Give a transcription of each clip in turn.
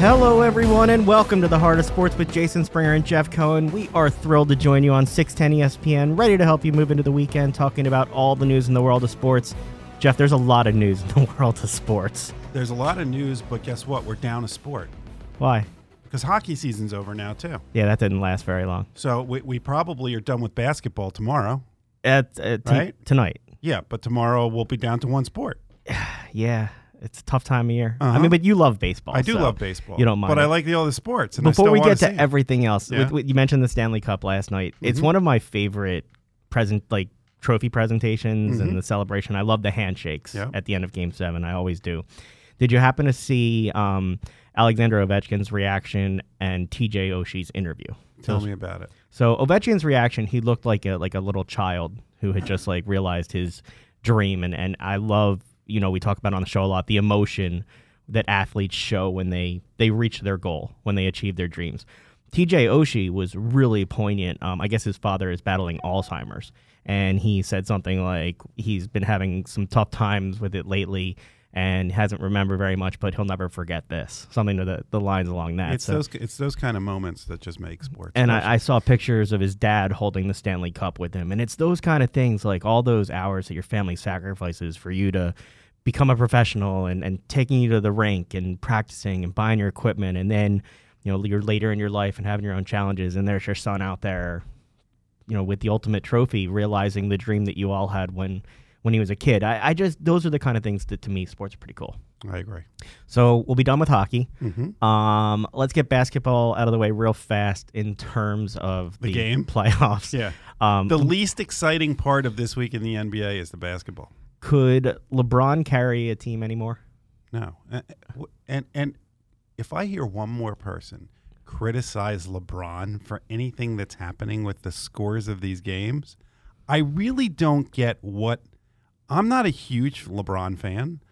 Hello, everyone, and welcome to the Heart of Sports with Jason Springer and Jeff Cohen. We are thrilled to join you on 610 ESPN, ready to help you move into the weekend, talking about all the news in the world of sports. Jeff, there's a lot of news in the world of sports. There's a lot of news, but guess what? We're down a sport Why? because hockey season's over now too. Yeah, that didn't last very long. So we, we probably are done with basketball tomorrow. At, uh, t- Right? Tonight. Yeah, but tomorrow we'll be down to one sport. Yeah, it's a tough time of year. I Uh-huh. mean, but you love baseball. I do so love baseball. You don't mind. but. I like all the other sports. And I Before we get to everything else, Yeah. with, with- you mentioned the Stanley Cup last night. It's Mhm. one of my favorite present like trophy presentations Mhm. and the celebration. I love the handshakes Yeah. at the end of Game Seven. I always do. Did you happen to see um, Alexander Ovechkin's reaction and T.J. Oshie's interview? tell Those- me about it. So Ovechkin's reaction, he looked like a like a little child who had just like realized his dream, and and I love you know we talk about on the show a lot the emotion that athletes show when they they reach their goal when they achieve their dreams. TJ Oshie was really poignant. Um, I guess his father is battling Alzheimer's, and he said something like he's been having some tough times with it lately. And hasn't remembered very much, but he'll never forget this. Something to the, the lines along that. It's So- those it's those kind of moments that just make sports. and. I, I saw pictures of his dad holding the Stanley Cup with him. And it's those kind of things, like all those hours that your family sacrifices for you to become a professional and, and taking you to the rink and practicing and buying your equipment. And then, you know, you're later in your life and having your own challenges. And there's your son out there, you know, with the ultimate trophy, realizing the dream that you all had when. When he was a kid, I, I just those are the kind of things that to me sports are pretty cool. I agree. So we'll be done with hockey. hmm Um, let's get basketball out of the way real fast in terms of The game? playoffs. Yeah. Um, The least exciting part of this week in the NBA is the basketball. Could LeBron carry a team anymore? No. And and, if I hear one more person criticize LeBron for anything that's happening with the scores of these games, I really don't get what I'm not a huge LeBron fan.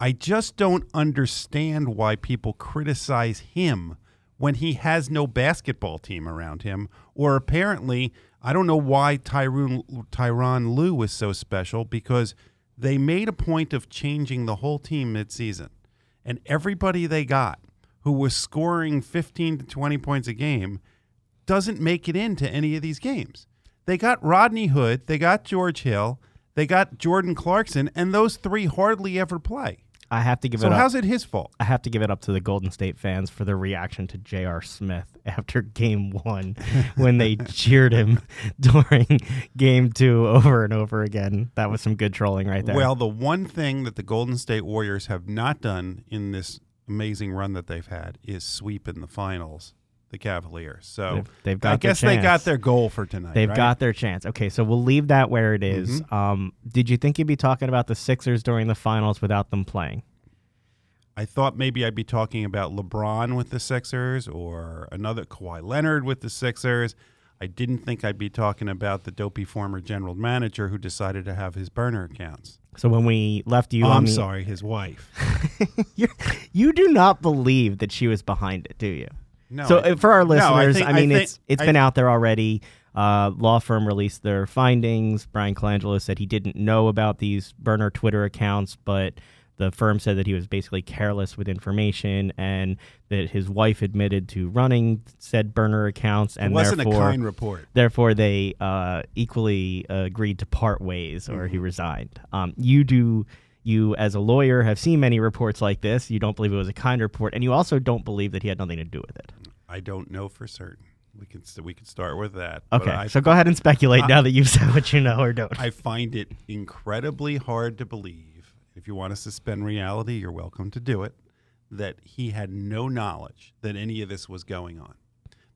I just don't understand why people criticize him when he has no basketball team around him. Or apparently, I don't know why Tyronn, Tyronn Lue was so special because they made a point of changing the whole team midseason. And everybody they got who was scoring 15 to 20 points a game doesn't make it into any of these games. They got Rodney Hood, they got George Hill, they got Jordan Clarkson, and those three hardly ever play. I have to give So it up. how's it his fault? I have to give it up to the Golden State fans for their reaction to J.R. Smith after Game One, when they cheered him during Game Two over and over again. That was some good trolling right there. Well, the one thing that the Golden State Warriors have not done in this amazing run that they've had is sweep in the finals the Cavaliers. So They've- they've got I guess they got their goal for tonight. They've right? got their chance. Okay, so we'll leave that where it is. Mm-hmm. Um, did you think you'd be talking about the Sixers during the finals without them playing? I thought maybe I'd be talking about LeBron with the Sixers or another Kawhi Leonard with the Sixers. I didn't think I'd be talking about the dopey former general manager who decided to have his burner accounts. So when we left you, Oh, I'm the- sorry, his wife. you do not believe that she was behind it, do you? No, so I- uh, for our no, I listeners, I, think- I mean, think- it's it's I- been out there already. Uh, law firm released their findings. Bryan Colangelo said he didn't know about these burner Twitter accounts, but the firm said that he was basically careless with information, and that his wife admitted to running said burner accounts, and it wasn't therefore, a kind report. therefore they uh, equally agreed to part ways, or Mm-hmm. he resigned. Um, you do. You, as a lawyer, have seen many reports like this. You don't believe it was a kind report, and you also don't believe that he had nothing to do with it. I don't know for certain. We can st- we can start with that. Okay, I, so go ahead and speculate now that you've said what you know or don't. I find it incredibly hard to believe. If you want to suspend reality, you're welcome to do it. That he had no knowledge that any of this was going on.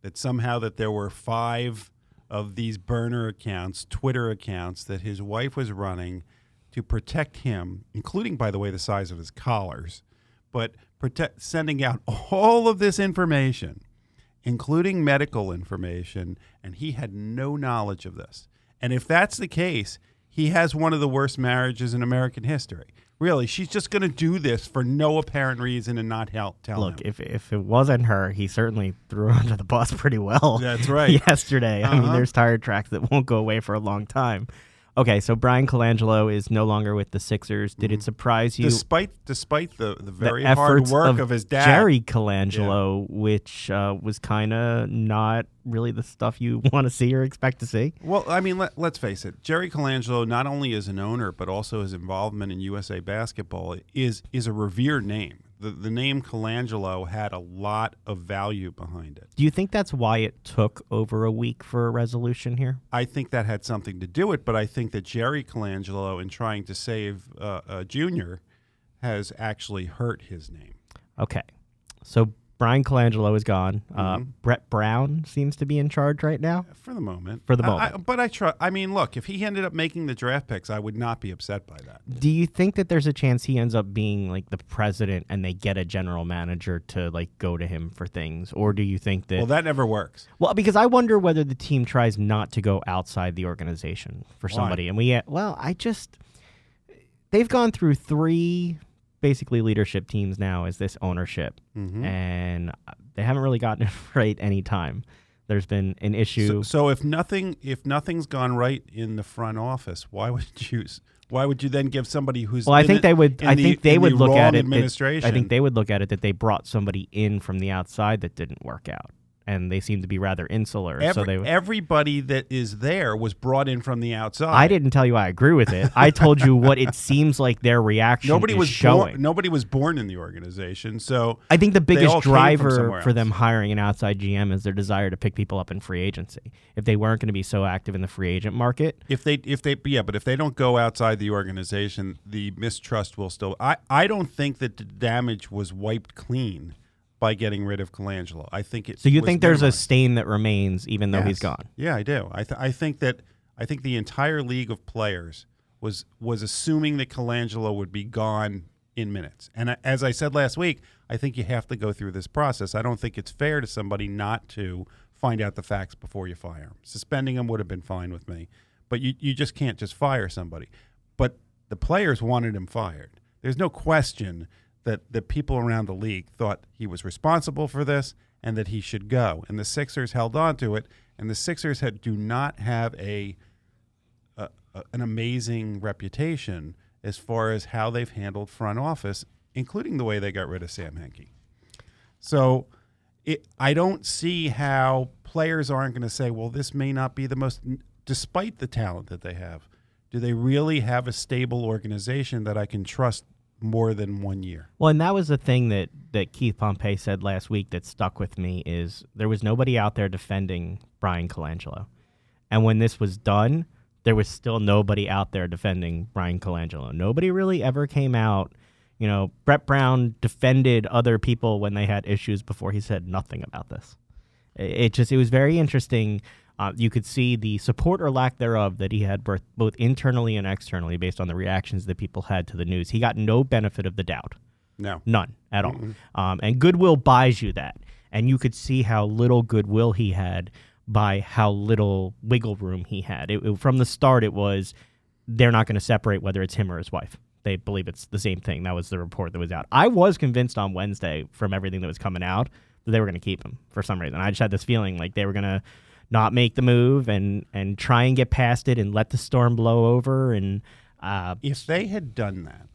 That somehow that there were five of these burner accounts, Twitter accounts that his wife was running to protect him, including, by the way, the size of his collars, but protect, sending out all of this information, including medical information, and he had no knowledge of this. And if that's the case, he has one of the worst marriages in American history. Really, she's just going to do this for no apparent reason and not help tell Look, him. if if it wasn't her, he certainly threw her under the bus pretty well. That's right. yesterday, I mean, Uh-huh. there's tire tracks that won't go away for a long time. Okay, so Bryan Colangelo is no longer with the Sixers. Did it surprise you? Despite despite the, the the very hard work of, of, his dad. Jerry Colangelo, which uh, was kind of not really the stuff you want to see or expect to see. Well, I mean, let, let's face it. Jerry Colangelo, not only as an owner, but also his involvement in USA basketball, is is a revered name. The, the name Colangelo had a lot of value behind it. Do you think that's why it took over a week for a resolution here? I think that had something to do with it, but I think that Jerry Colangelo, in trying to save uh, uh, Junior, has actually hurt his name. Okay, so Bryan Colangelo is gone. Uh, Mhm. Brett Brown seems to be in charge right now. For the moment. For the I- moment. I, but I try. I mean, look, if he ended up making the draft picks, I would not be upset by that. Do you think that there's a chance he ends up being like the president and they get a general manager to like go to him for things, or do you think that? Well, that never works. Well, because I wonder whether the team tries not to go outside the organization for Why? somebody, and we well, I just they've gone through three basically leadership teams now is this ownership, Mhm. and they haven't really gotten it right any time. There's been an issue. So, so if nothing if nothing's gone right in the front office, why would you why would you then give somebody who's well, I think they would. I the- think they would the look at it. that-. I think they would look at it that they brought somebody in from the outside that didn't work out, and they seem to be rather insular. Every, so they. everybody that is there was brought in from the outside. I didn't tell you I agree with it. I told you what it seems like their reaction Nobody is was showing. born. Nobody was born in the organization. So I think the biggest driver for them hiring an outside GM is their desire to pick people up in free agency. If they weren't going to be so active in the free agent market, if they if they yeah, but if they don't go outside the organization, the mistrust will still. I I don't think that the damage was wiped clean by getting rid of Colangelo. I think it. so you think there's a stain that remains even though he's gone. Yeah, I do. I th- I think that I think the entire league of players was was assuming that Colangelo would be gone in minutes. And as I said last week, I think you have to go through this process. I don't think it's fair to somebody not to find out the facts before you fire him. Suspending him would have been fine with me, but you you just can't just fire somebody. But the players wanted him fired. There's no question that the people around the league thought he was responsible for this and that he should go. And the Sixers held on to it. And the Sixers had, do not have a, a, a an amazing reputation as far as how they've handled front office, including the way they got rid of Sam Hinkie. So it, I don't see how players aren't going to say, well, this may not be the most, despite the talent that they have. Do they really have a stable organization that I can trust more than one year? Well, and that was the thing that, that Keith Pompey said last week that stuck with me is there was nobody out there defending Bryan Colangelo. And when this was done, there was still nobody out there defending Bryan Colangelo. Nobody really ever came out. You know, Brett Brown defended other people when they had issues before he said nothing about this. It just it was very interesting. Uh, you could see the support or lack thereof that he had both, both internally and externally based on the reactions that people had to the news. He got no benefit of the doubt. No. None at all. Um, and goodwill buys you that. And you could see how little goodwill he had by how little wiggle room he had. It, it- from the start, it was they're not going to separate whether it's him or his wife. They believe it's the same thing. That was the report that was out. I was convinced on Wednesday from everything that was coming out that they were going to keep him for some reason. I just had this feeling like they were going to not make the move and and try and get past it and let the storm blow over and uh, If they had done that,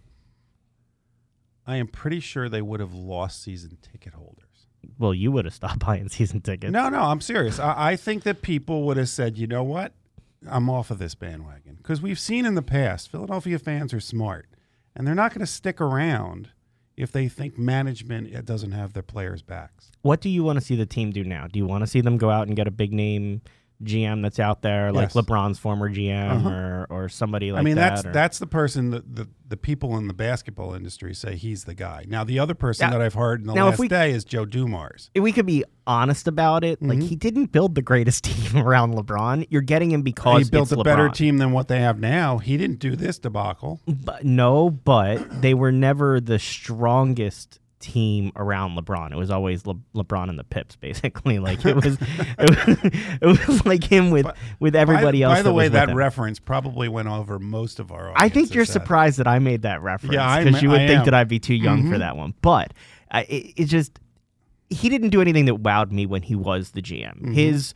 I am pretty sure they would have lost season ticket holders. well, you would have stopped buying season tickets. No, no, I'm serious. I, I think that people would have said, you know what? I'm off of this bandwagon. Because we've seen in the past, Philadelphia fans are smart, and they're not going to stick around if they think management doesn't have their players' backs. What do you want to see the team do now? Do you want to see them go out and get a big name GM that's out there, like Yes. LeBron's former GM Uh-huh. or or somebody like I mean, that? that's or- that's the person that the, the people in the basketball industry say he's the guy. Now, the other person Now- that I've heard in the last we- day is Joe Dumars. If we could be honest about it. Like Mhm. he didn't build the greatest team around LeBron. You're getting him because he built a better team than what they have now. He didn't do this debacle. But, no, but they were never the strongest team around LeBron. It was always Le- LeBron and the Pips, basically. Like it was, it was, it was like him with But- with everybody by, else. By the that way, that him. reference probably went over most of our. I think you're surprised that I made that reference Yeah, because you would I think am. that I'd be too young for Mhm. that one. But I, it, it just he didn't do anything that wowed me when he was the GM. Mm-hmm. His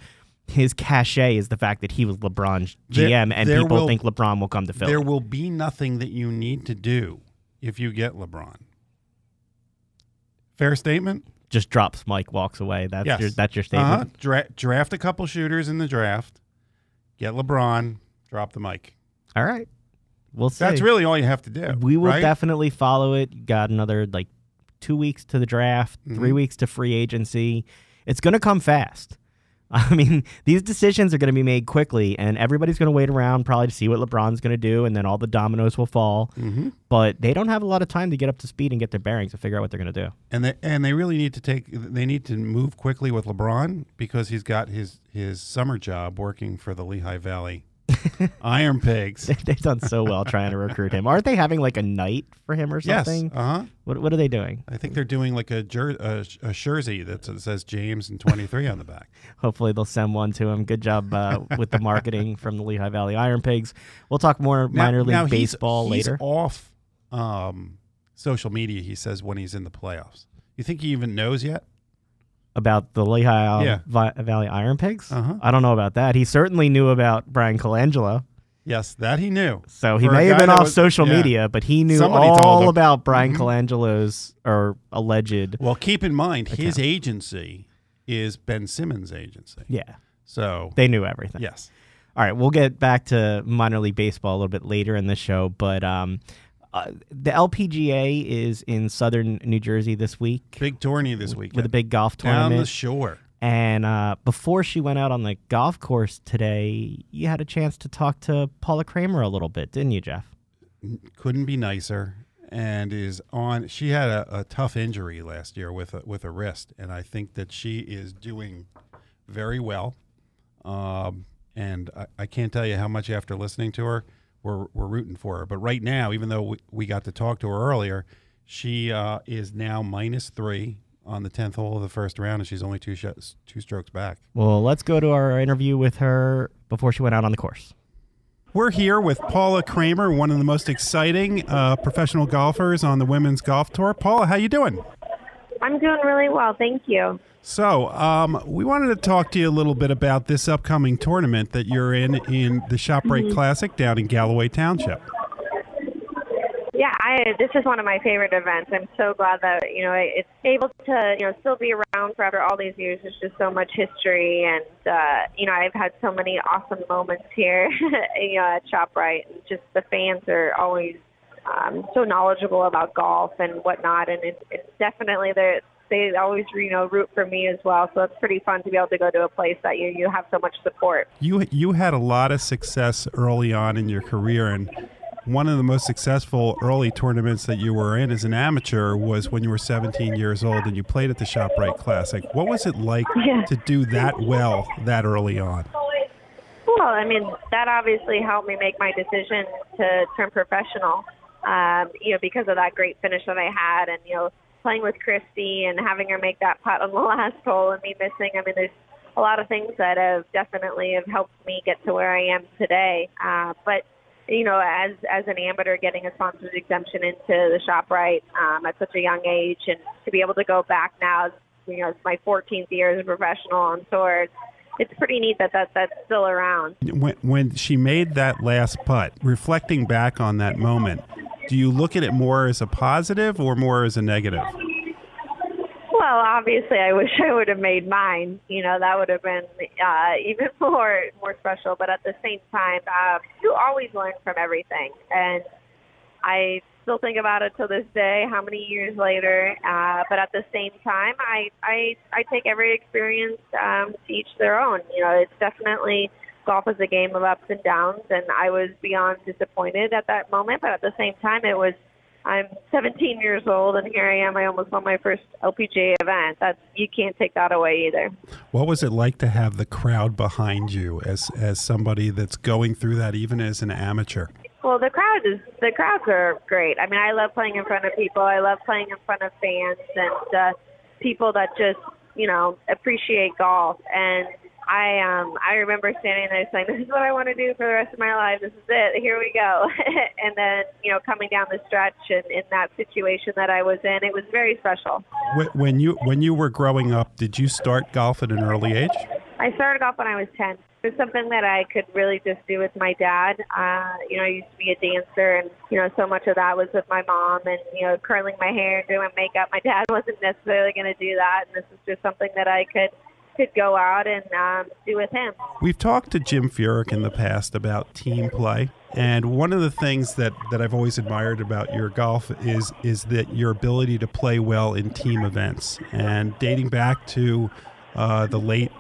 his cachet is the fact that he was LeBron's There- GM, and there people will- think LeBron will come to Philly. There will be nothing that you need to do if you get LeBron. Fair statement. Just drops mic, walks away. That's Yes. your that's your statement. Uh-huh. Dra- draft a couple shooters in the draft. Get LeBron. Drop the mic. All right, we'll see. That's really all you have to do. we will right? definitely follow it. You got another like two weeks to the draft, three Mhm. weeks to free agency. It's going to come fast. I mean, these decisions are going to be made quickly, and everybody's going to wait around probably to see what LeBron's going to do, and then all the dominoes will fall. Mhm. But they don't have a lot of time to get up to speed and get their bearings and figure out what they're going to do. And they and they really need to take. They need to move quickly with LeBron because he's got his his summer job working for the Lehigh Valley Iron Pigs. They've done so well trying to recruit him. Aren't they having like a night for him or something? yes. Uh huh. What What are they doing? I think they're doing like a, jer- a, a jersey that says James and 23 on the back. Hopefully they'll send one to him. Good job uh, with the marketing from the Lehigh Valley Iron Pigs. We'll talk more minor league now baseball he's later. off um, social media, he says, when he's in the playoffs. You think he even knows yet? About the Lehigh Yeah. Vi- Valley Iron Pigs. Uh-huh. I don't know about that. He certainly knew about Bryan Colangelo, Yes, that he knew. so he For may have been off was- social yeah. media, but he knew Somebody all about Bryan Mhm. Colangelo's or alleged. Well, keep in mind, his agency is Ben Simmons' agency. Yeah, So, they knew everything. yes. All right, we'll get back to minor league baseball a little bit later in the show, but um, uh, the LPGA is in southern New Jersey this week Big tourney this weekend. with a big golf Down tournament. the shore. And uh, before she went out on the golf course today, you had a chance to talk to Paula Creamer a little bit, didn't you, Jeff? Couldn't be nicer. And is on. She had a, a tough injury last year with a, with a wrist, and I think that she is doing very well. Um, and I, I can't tell you how much after listening to her, we're we're rooting for her. But right now, even though we, we got to talk to her earlier, she uh, is now minus three on the tenth hole of the first round, and she's only two sh- two strokes back. Well, let's go to our interview with her before she went out on the course. We're here with Paula Creamer, one of the most exciting uh, professional golfers on the women's golf tour. Paula, how you doing? I'm doing really well, thank you. So, um, we wanted to talk to you a little bit about this upcoming tournament that you're in in the ShopRite Classic down in Galloway Township. Yeah, I this is one of my favorite events. I'm so glad that you know it's able to you know still be around for after all these years. There's just so much history, and uh, you know I've had so many awesome moments here, you know at Shoprite. And just the fans are always um, so knowledgeable about golf and whatnot, and it's, it's definitely they they always you know root for me as well. So it's pretty fun to be able to go to a place that you you have so much support. You you had a lot of success early on in your career, and one of the most successful early tournaments that you were in as an amateur was when you were 17 years old and you played at the ShopRite Classic. What was it like Yeah. to do that well that early on? Well, I mean, that obviously helped me make my decision to turn professional. Um, you know, because of that great finish that I had, and you know, playing with Cristie and having her make that putt on the last hole, and me missing. I mean, there's a lot of things that have definitely have helped me get to where I am today. Uh, but you know, as as an amateur, getting a sponsored exemption into the ShopRite um, at such a young age, and to be able to go back now, you know, it's my 14th year as a professional on tour. It's, pretty neat that, that that's still around. When, when she made that last putt, reflecting back on that moment, do you look at it more as a positive or more as a negative? Well, obviously, I wish I would have made mine. You know, that would have been uh, even more more special. But at the same time, uh, you always learn from everything, and I still think about it to this day. How many years later? Uh, but at the same time, I I I take every experience um, to each their own. You know, it's definitely golf is a game of ups and downs, and I was beyond disappointed at that moment. But at the same time, it was I'm 17 years old, and here I am. I almost won my first LPGA event. That's you can't take that away either. What was it like to have the crowd behind you as as somebody that's going through that, even as an amateur? Well, the crowd is the crowds are great. I mean, I love playing in front of people. I love playing in front of fans and uh, people that just you know appreciate golf. And I um I remember standing there saying, "This is what I want to do for the rest of my life. This is it. Here we go." and then you know coming down the stretch and in that situation that I was in, it was very special. When you when you were growing up, did you start golf at an early age? I started golf when I was 10. Was something that I could really just do with my dad. Uh, you know, I used to be a dancer, and you know, so much of that was with my mom, and you know, curling my hair, doing makeup. My dad wasn't necessarily going to do that, and this is just something that I could could go out and um, do with him. We've talked to Jim Furyk in the past about team play, and one of the things that, that I've always admired about your golf is is that your ability to play well in team events. And dating back to uh, the late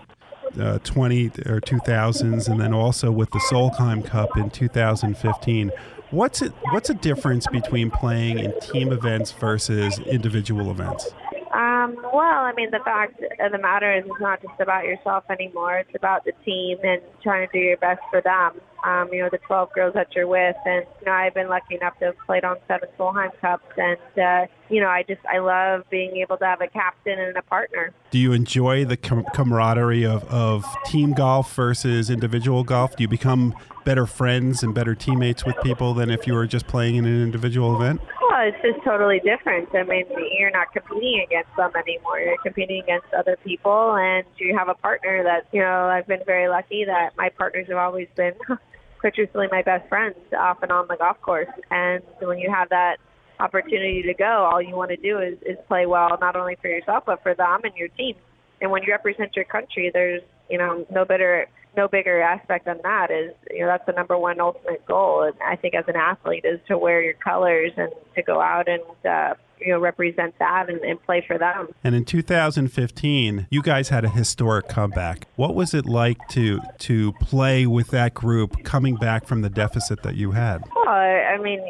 uh, 20 or 2000s, and then also with the Solheim Cup in 2015. What's it? What's a difference between playing in team events versus individual events? Um, well, I mean, the fact of the matter is, it's not just about yourself anymore. It's about the team and trying to do your best for them. Um, you know, the 12 girls that you're with, and you know, I've been lucky enough to have played on seven Solheim Cups, and uh, you know, I just I love being able to have a captain and a partner. Do you enjoy the com- camaraderie of, of team golf versus individual golf? Do you become better friends and better teammates with people than if you were just playing in an individual event? Well, it's just totally different. I mean, you're not competing against them anymore. You're competing against other people, and you have a partner that, you know, I've been very lucky that my partners have always been, truthfully, my best friends off and on the golf course. And when you have that opportunity to go, all you want to do is, is play well, not only for yourself, but for them and your team. And when you represent your country, there's, you know, no better no bigger aspect than that is you know that's the number one ultimate goal. And i think as an athlete is to wear your colors and to go out and uh, you know represent that and, and play for them. And in 2015 you guys had a historic comeback. What was it like to to play with that group coming back from the deficit that you had? Well i mean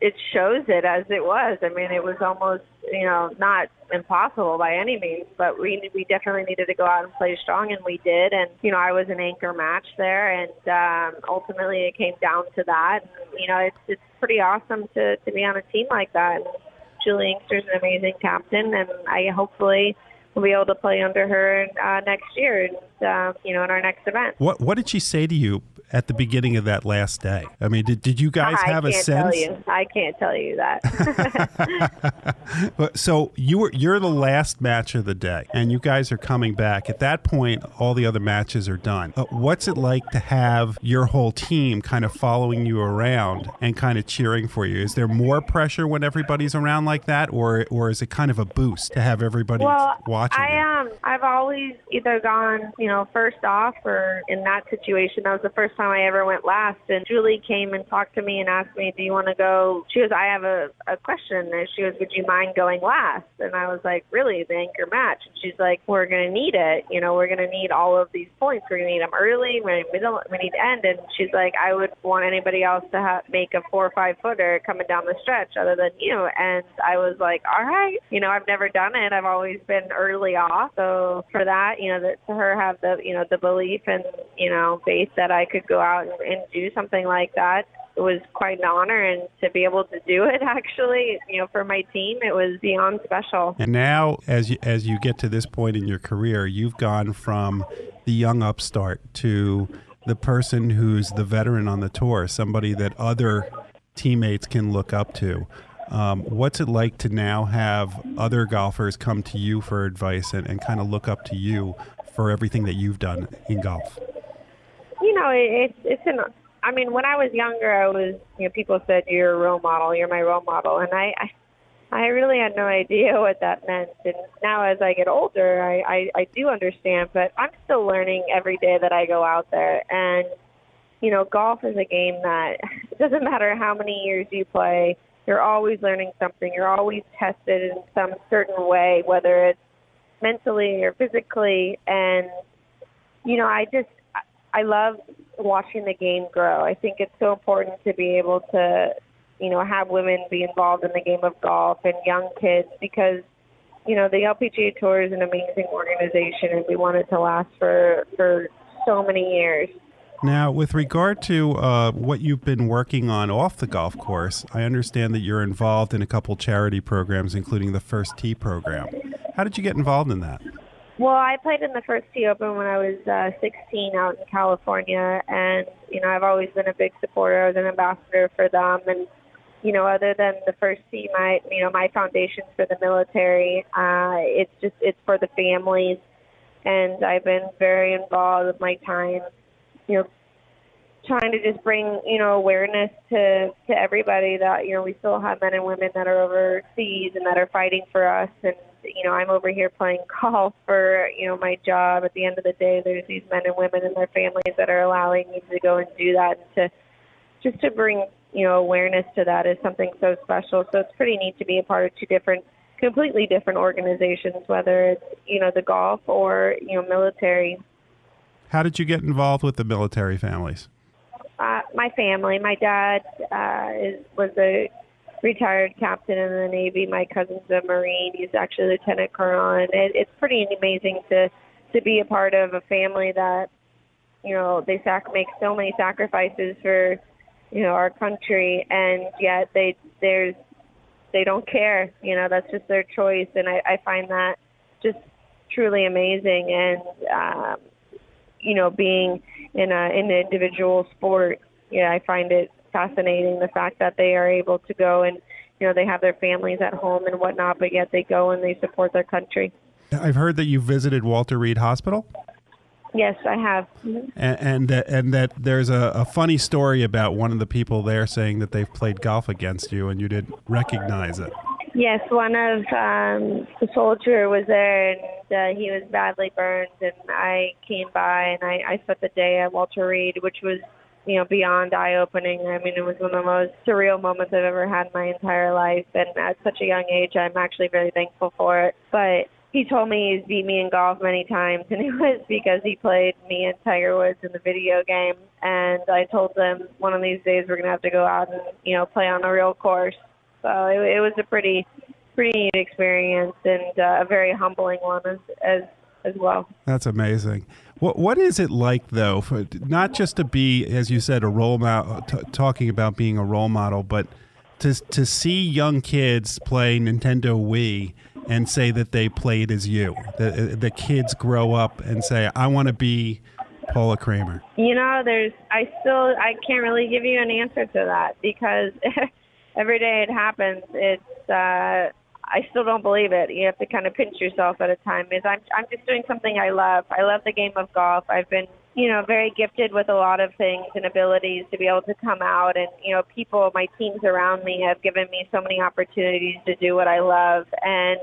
it, shows it as it was i mean it was almost you know not impossible by any means, but we we definitely needed to go out and play strong, and we did. And you know, I was an anchor match there, and um, ultimately it came down to that. And, you know, it's it's pretty awesome to to be on a team like that. And Juli Inkster's an amazing captain, and I hopefully will be able to play under her uh, next year, uh, you know, in our next event. What What did she say to you at the beginning of that last day? I mean, did, did you guys I have a sense? Tell you. I can't tell you that. But- so you were you're the last match of the day, and you guys are coming back. At that point, all the other matches are done. Uh, what's it like to have your whole team kind of following you around and kind of cheering for you? Is there more pressure when everybody's around like that, or or is it kind of a boost to have everybody well, watching? I um I've always either gone, you know, first off or in that situation that was the first time I ever went last and Juli came and talked to me and asked me, "Do you want to go?" She goes, "I have a a question." And she goes, "Would you mind going last?" And I was like, "Really, the anchor match?" And she's like, "We're going to need it. You know, we're going to need all of these points. We're going to need them early, we need middle, we need to end." And she's like, "I would want anybody else to ha- make a four or five footer coming down the stretch other than you." And I was like, "All right." You know, I've never done it. I've always been early off. So for that, you know, that to her have the you know the belief and you know faith that I could go out and, and do something like that it was quite an honor and to be able to do it actually you know for my team it was beyond special And now, as you, as you get to this point in your career, you've gone from the young upstart to the person who's the veteran on the tour, somebody that other teammates can look up to. Um, what's it like to now have other golfers come to you for advice and, and kind of look up to you for everything that you've done in golf? you know it, it's it's an i mean when i was younger i was you know people said you're a role model you're my role model and i i I really had no idea what that meant, and now as I get older, I, I I do understand. But I'm still learning every day that I go out there, and you know, golf is a game that it doesn't matter how many years you play, you're always learning something. You're always tested in some certain way, whether it's mentally or physically. And, you know, I just, I love watching the game grow. I think it's so important to be able to, you know, have women be involved in the game of golf and young kids because, you know, the LPGA Tour is an amazing organization and we want it to last for, for so many years. Now, with regard to uh, what you've been working on off the golf course, I understand that you're involved in a couple charity programs, including the First Tee program. How did you get involved in that? Well, I played in the first Tee Open when I was uh, 16 out in California, and you know I've always been a big supporter. I was an ambassador for them, and you know other than the first Tee, my you know my foundation's for the military. Uh, it's just it's for the families and I've been very involved with my time, you know, trying to just bring you know awareness to to everybody that you know we still have men and women that are overseas and that are fighting for us. And you know I'm over here playing golf for you know my job. At the end of the day there's these men and women and their families that are allowing me to go and do that. And to just to bring you know awareness to that is something so special. So it's pretty neat to be a part of two different completely different organizations whether it's you know the golf or you know military how did you get involved with the military families uh, my family. My dad uh, is was a retired captain in the Navy. My cousin's a Marine. He's actually a Lieutenant Colonel, and it, it's pretty amazing to to be a part of a family that you know they sac- make so many sacrifices for you know our country, and yet they there's they don't care. You know that's just their choice, and I, I find that just truly amazing. And um, you know, being in a in an individual sport, yeah, I find it fascinating the fact that they are able to go and you know they have their families at home and whatnot, but yet they go and they support their country. I've heard that you visited Walter Reed Hospital. Yes, I have. And and that, and that there's a, a funny story about one of the people there saying that they've played golf against you and you didn't recognize it. Yes, one of um, the soldier was there and uh, he was badly burned, and I came by and I, I spent the day at Walter Reed, which was you know beyond eye opening. I mean, it was one of the most surreal moments I've ever had in my entire life, and at such a young age, I'm actually very thankful for it. But he told me he's beat me in golf many times, and it was because he played me and Tiger Woods in the video game. And I told them one of these days we're gonna have to go out and you know play on a real course. So it, it was a pretty pretty neat experience and uh, a very humbling one as, as as well. That's amazing. What what is it like though, for not just to be, as you said, a role model, t- talking about being a role model, but to to see young kids play Nintendo Wii and say that they played as you. The the kids grow up and say, "I want to be Paula Creamer. You know, there's I still I can't really give you an answer to that because every day it happens. It's uh I still don't believe it. You have to kind of pinch yourself at a time. Is I'm I'm just doing something I love. I love the game of golf. I've been you know very gifted with a lot of things and abilities to be able to come out and you know people my teams around me have given me so many opportunities to do what I love and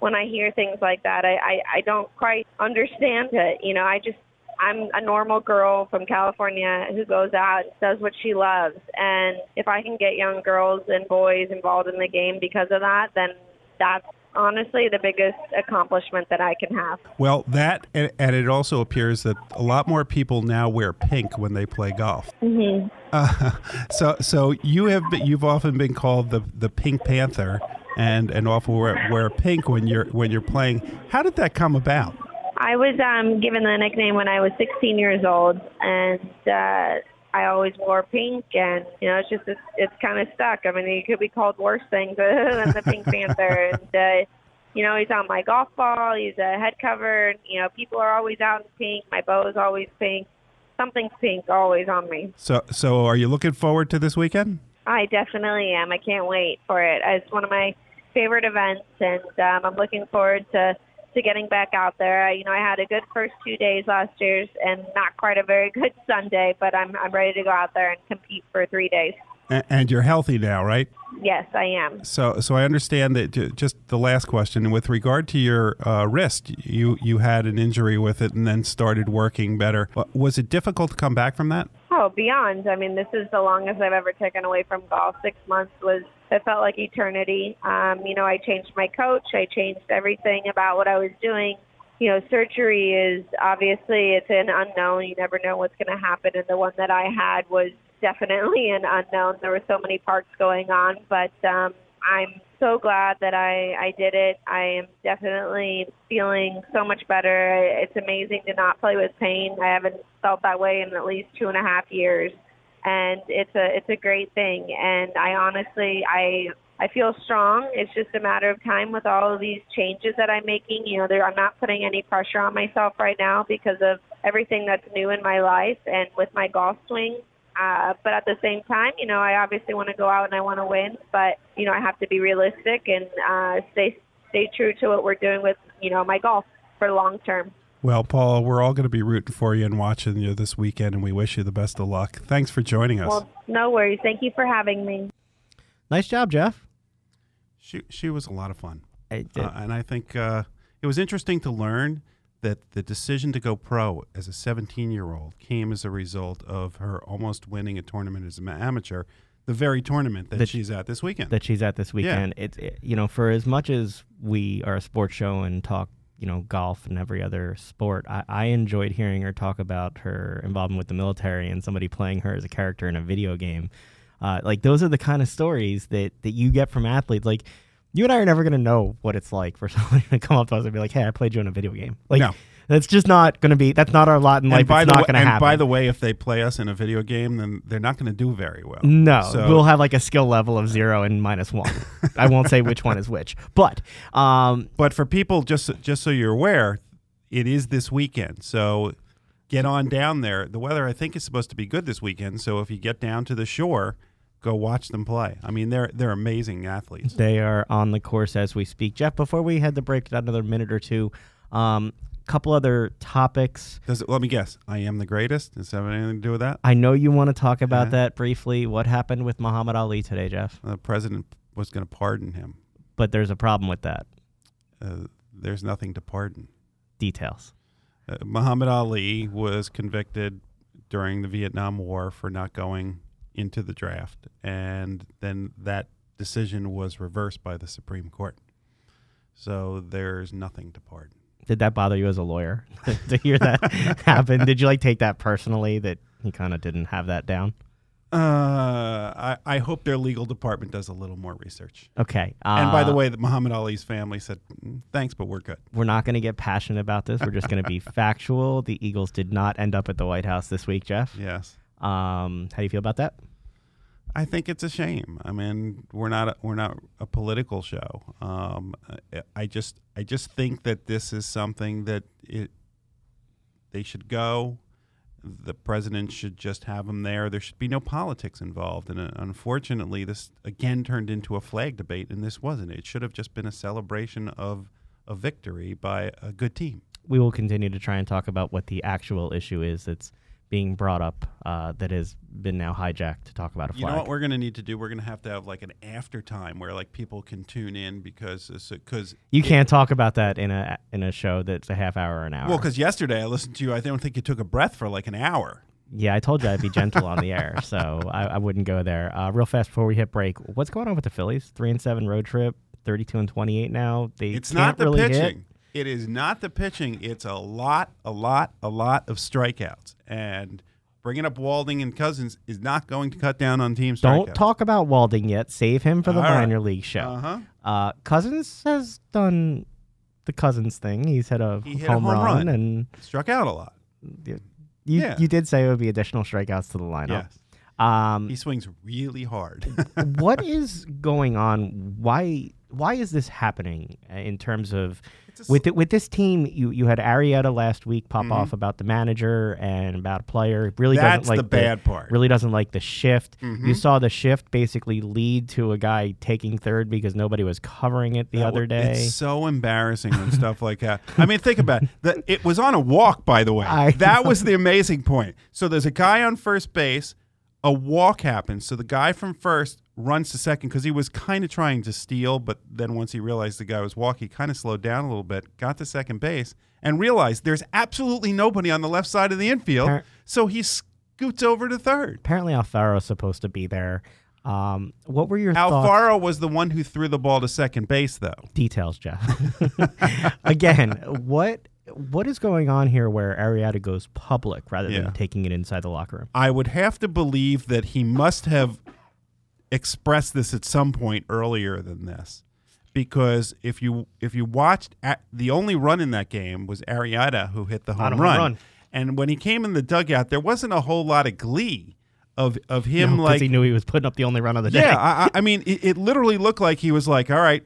when I hear things like that I I, I don't quite understand it. You know I just I'm a normal girl from California who goes out and does what she loves. And if I can get young girls and boys involved in the game because of that, then that's honestly the biggest accomplishment that I can have. Well, that and, and, it also appears that a lot more people now wear pink when they play golf. Mm-hmm. Uh, so, so you have you've often been called the the Pink Panther, and and often wear, wear pink when you're when you're playing. How did that come about? I was um, given the nickname when I was 16 years old, and uh, I always wore pink, and you know, it's just it's, it's kind of stuck. I mean, you could be called worse things than the Pink Panther, and uh, you know, he's on my golf ball. He's a head cover. You know, people are always out in pink. My bow is always pink. Something's pink always on me. So, so are you looking forward to this weekend? I definitely am. I can't wait for it. It's one of my favorite events, and um, I'm looking forward to to getting back out there. You know, I had a good first two days last year and not quite a very good Sunday, but I'm I'm ready to go out there and compete for three days. And you're healthy now, right? Yes, I am. So, so I understand that. Just the last question, with regard to your uh, wrist, you you had an injury with it, and then started working better. Was it difficult to come back from that? Oh, beyond. I mean, this is the longest I've ever taken away from golf. Six months was it felt like eternity. Um, you know, I changed my coach. I changed everything about what I was doing. You know, surgery is obviously it's an unknown. You never know what's going to happen. And the one that I had was definitely an unknown. There were so many parts going on, but um, I'm so glad that I I did it. I am definitely feeling so much better. It's amazing to not play with pain. I haven't felt that way in at least two and a half years and it's a it's a great thing. And I honestly I I feel strong. It's just a matter of time with all of these changes that I'm making. You know, there, I'm not putting any pressure on myself right now because of everything that's new in my life and with my golf swing. Uh, but at the same time, you know, I obviously want to go out and I want to win, but you know, I have to be realistic and uh, stay stay true to what we're doing with you know my golf for long term. Well, Paul, we're all going to be rooting for you and watching you this weekend, and we wish you the best of luck. Thanks for joining us. Well, no worries. Thank you for having me. Nice job, Jeff. she she was a lot of fun, I did. uh, and I think uh, it was interesting to learn that the decision to go pro as a 17 year old came as a result of her almost winning a tournament as an amateur, the very tournament that, That- she's at this weekend. that she's at this weekend. It's it, you know, for as much as we are a sports show and talk, you know, golf and every other sport, I, I enjoyed hearing her talk about her involvement with the military and somebody playing her as a character in a video game. Uh, like those are the kind of stories that that you get from athletes. Like you and I are never gonna know what it's like for somebody to come up to us and be like, "Hey, I played you in a video game." Like No. That's just not gonna be. That's not our lot in life. and it's not way, gonna happen. and by the way, if they play us in a video game, then they're not going to do very well. No, So- we'll have like a skill level of zero and minus one. I won't say which one is which, but um, But for people, just just so you're aware, it is this weekend. So get on down there. The weather, I think, is supposed to be good this weekend. So if you get down to the shore, go watch them play. I mean, they're they're amazing athletes. they are on the course as we speak. Jeff, before we head to break, another minute or two. Um, couple other topics. Does it, let me guess. I am the greatest. Does that have anything to do with that? I know you want to talk about Yeah. that briefly. What happened with Muhammad Ali today, Jeff? The president was going to pardon him. But there's a problem with that. Uh, there's nothing to pardon. Details. Uh, Muhammad Ali was convicted during the Vietnam War for not going into the draft, and then that decision was reversed by the Supreme Court. So there's nothing to pardon. Did that bother you as a lawyer to hear that happen? Did you like take that personally that he kind of didn't have that down? Uh, I, I hope their legal department does a little more research. Okay. and by the uh, way, the Muhammad Ali's family said, "Mm, "Thanks, but we're good." we're not going to get passionate about this. We're just going to be factual. The Eagles did not end up at the White House this week, Jeff. Yes, Um, how do you feel about that? I think it's a shame. I mean, we're not a, we're not a political show. Um, I- just I just think that this is something that it they should go. The president should just have them there. There should be no politics involved. And uh, unfortunately, this again turned into a flag debate, and this wasn't. It should have just been a celebration of a victory by a good team. We will continue to try and talk about what the actual issue is that's being brought up uh, that has been now hijacked to talk about a flag. You know what we're going to need to do? We're going to have to have like an after time where like people can tune in because because you can't talk about that in a in a show that's a half hour or an hour. Well, because yesterday I listened to you, I don't think you took a breath for like an hour. yeah, I told you I'd be gentle on the air, so I, I wouldn't go there. Uh, real fast before we hit break, what's going on with the Phillies? Three and seven road trip, thirty-two and twenty-eight now. They It's not the really hit. It is not the pitching. It's a lot, a lot, a lot of strikeouts. And bringing up Walding and Cozens is not going to cut down on team strikeouts. Don't talk about Walding yet. Save him for the All right. minor league show. Uh-huh. Uh, Cozens has done the Cozens thing. He's hit a, He hit a home, home run, run. and Struck out a lot. you, Yeah. you did say it would be additional strikeouts to the lineup. Yes. Um, He swings really hard. what is going on? Why why is this happening uh, in terms of It's a s- Mm-hmm. with it, with this team? You you had Arrieta last week pop off about the manager and about a player. Really That's doesn't like the bad part. Really doesn't like the shift. Mhm. You saw the shift basically lead to a guy taking third because nobody was covering it the That other day. It's so embarrassing when stuff like that. I mean, think about it. The, it was on a walk, by the way. I that was the amazing point. So there's a guy on first base. A walk happens. So the guy from first runs to second because he was kind of trying to steal, but then once he realized the guy was walking, he kind of slowed down a little bit, got to second base, and realized there's absolutely nobody on the left side of the infield. So he scoots over to third. Apparently, Alfaro's supposed to be there. Um, what were your thoughts? Alfaro was the one who threw the ball to second base, though. details, Jeff. Again, what what is going on here where Arrieta goes public rather Yeah. than taking it inside the locker room? I would have to believe that he must have expressed this at some point earlier than this. Because if you if you watched at, the only run in that game was Arrieta who hit the home run. run. And when he came in the dugout, there wasn't a whole lot of glee of of him No, like he knew he was putting up the only run of the day. yeah. I, I- I mean, it, it literally looked like he was like, "All right,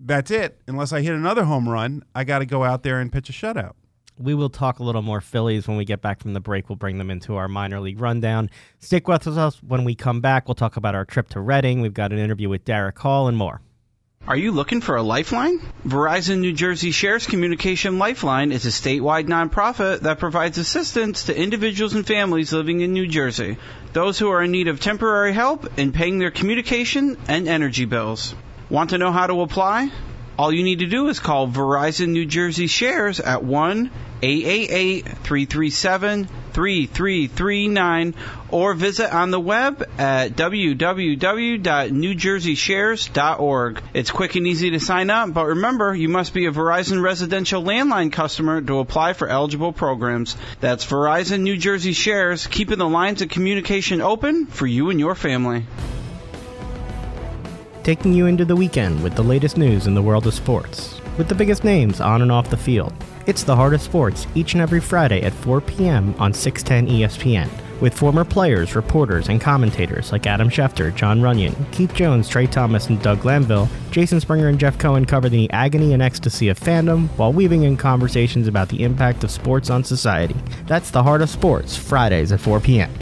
that's it. Unless I hit another home run, I got to go out there and pitch a shutout." We will talk a little more Phillies when we get back from the break. We'll bring them into our minor league rundown. Stick with us when we come back. We'll talk about our trip to Reading. We've got an interview with Darick Hall and more. Are you looking for a lifeline? Verizon New Jersey Shares Communication Lifeline is a statewide nonprofit that provides assistance to individuals and families living in New Jersey, those who are in need of temporary help in paying their communication and energy bills. Want to know how to apply? All you need to do is call Verizon New Jersey Shares at 1 888 337 3339 or visit on the web at www.newjerseyshares.org. It's quick and easy to sign up, but remember, you must be a Verizon residential landline customer to apply for eligible programs. That's Verizon New Jersey Shares, keeping the lines of communication open for you and your family. Taking you into the weekend with the latest news in the world of sports, with the biggest names on and off the field. It's the Heart of Sports each and every Friday at 4 p.m. on 610 ESPN, with former players, reporters, and commentators like Adam Schefter, Jon Runyan, Keith Jones, Tra Thomas, and Doug Glanville. Jason Springer and Jeff Cohen cover the agony and ecstasy of fandom while weaving in conversations about the impact of sports on society. That's the Heart of Sports, Fridays at 4 p.m.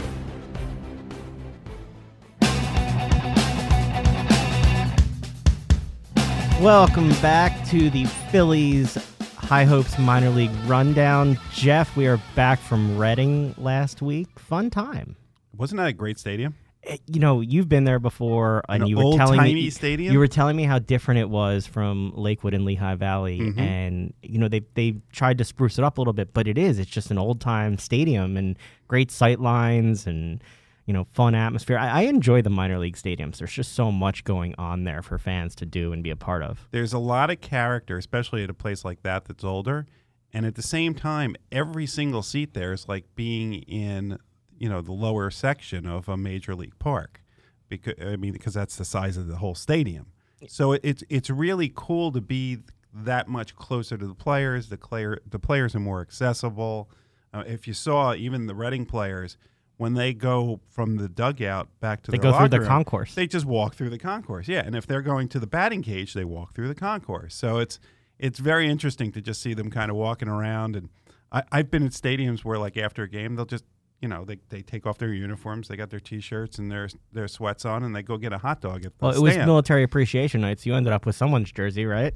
Welcome back to the Phillies High Hopes minor league rundown. Jeff, we are back from Reading last week. Fun time. Wasn't that a great stadium? Eh, You know, you've been there before, and An you were telling me stadium? You were telling me how different it was from Lakewood and Lehigh Valley, Mm-hmm. and you know they they tried to spruce it up a little bit, but it is. It's just an old time stadium and great sight lines and you know fun atmosphere. I, I enjoy the minor league stadiums. There's just so much going on there for fans to do and be a part of. There's a lot of character, especially at a place like that that's older. And at the same time, every single seat there is like being in, you know, the lower section of a major league park. Because I mean, because that's the size of the whole stadium. So it, it's it's really cool to be that much closer to the players. The player the players are more accessible. Uh, if you saw even the Reading players when they go from the dugout back to They go through the room, concourse. They just walk through the concourse. Yeah, and if they're going to the batting cage, they walk through the concourse. So it's it's very interesting to just see them kind of walking around. And I, I've been at stadiums where like after a game, they'll just you know they, they take off their uniforms, they got their t-shirts and their their sweats on, and they go get a hot dog at the Well, it was military appreciation night, so you ended up with someone's jersey, right?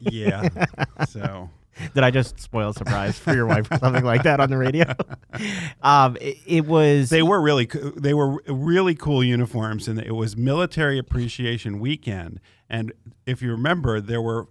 yeah. So Did I just spoil a surprise for your wife or something like that on the radio? um, it, it was. they were really co- they were really cool uniforms, and it was Military Appreciation Weekend. And if you remember, there were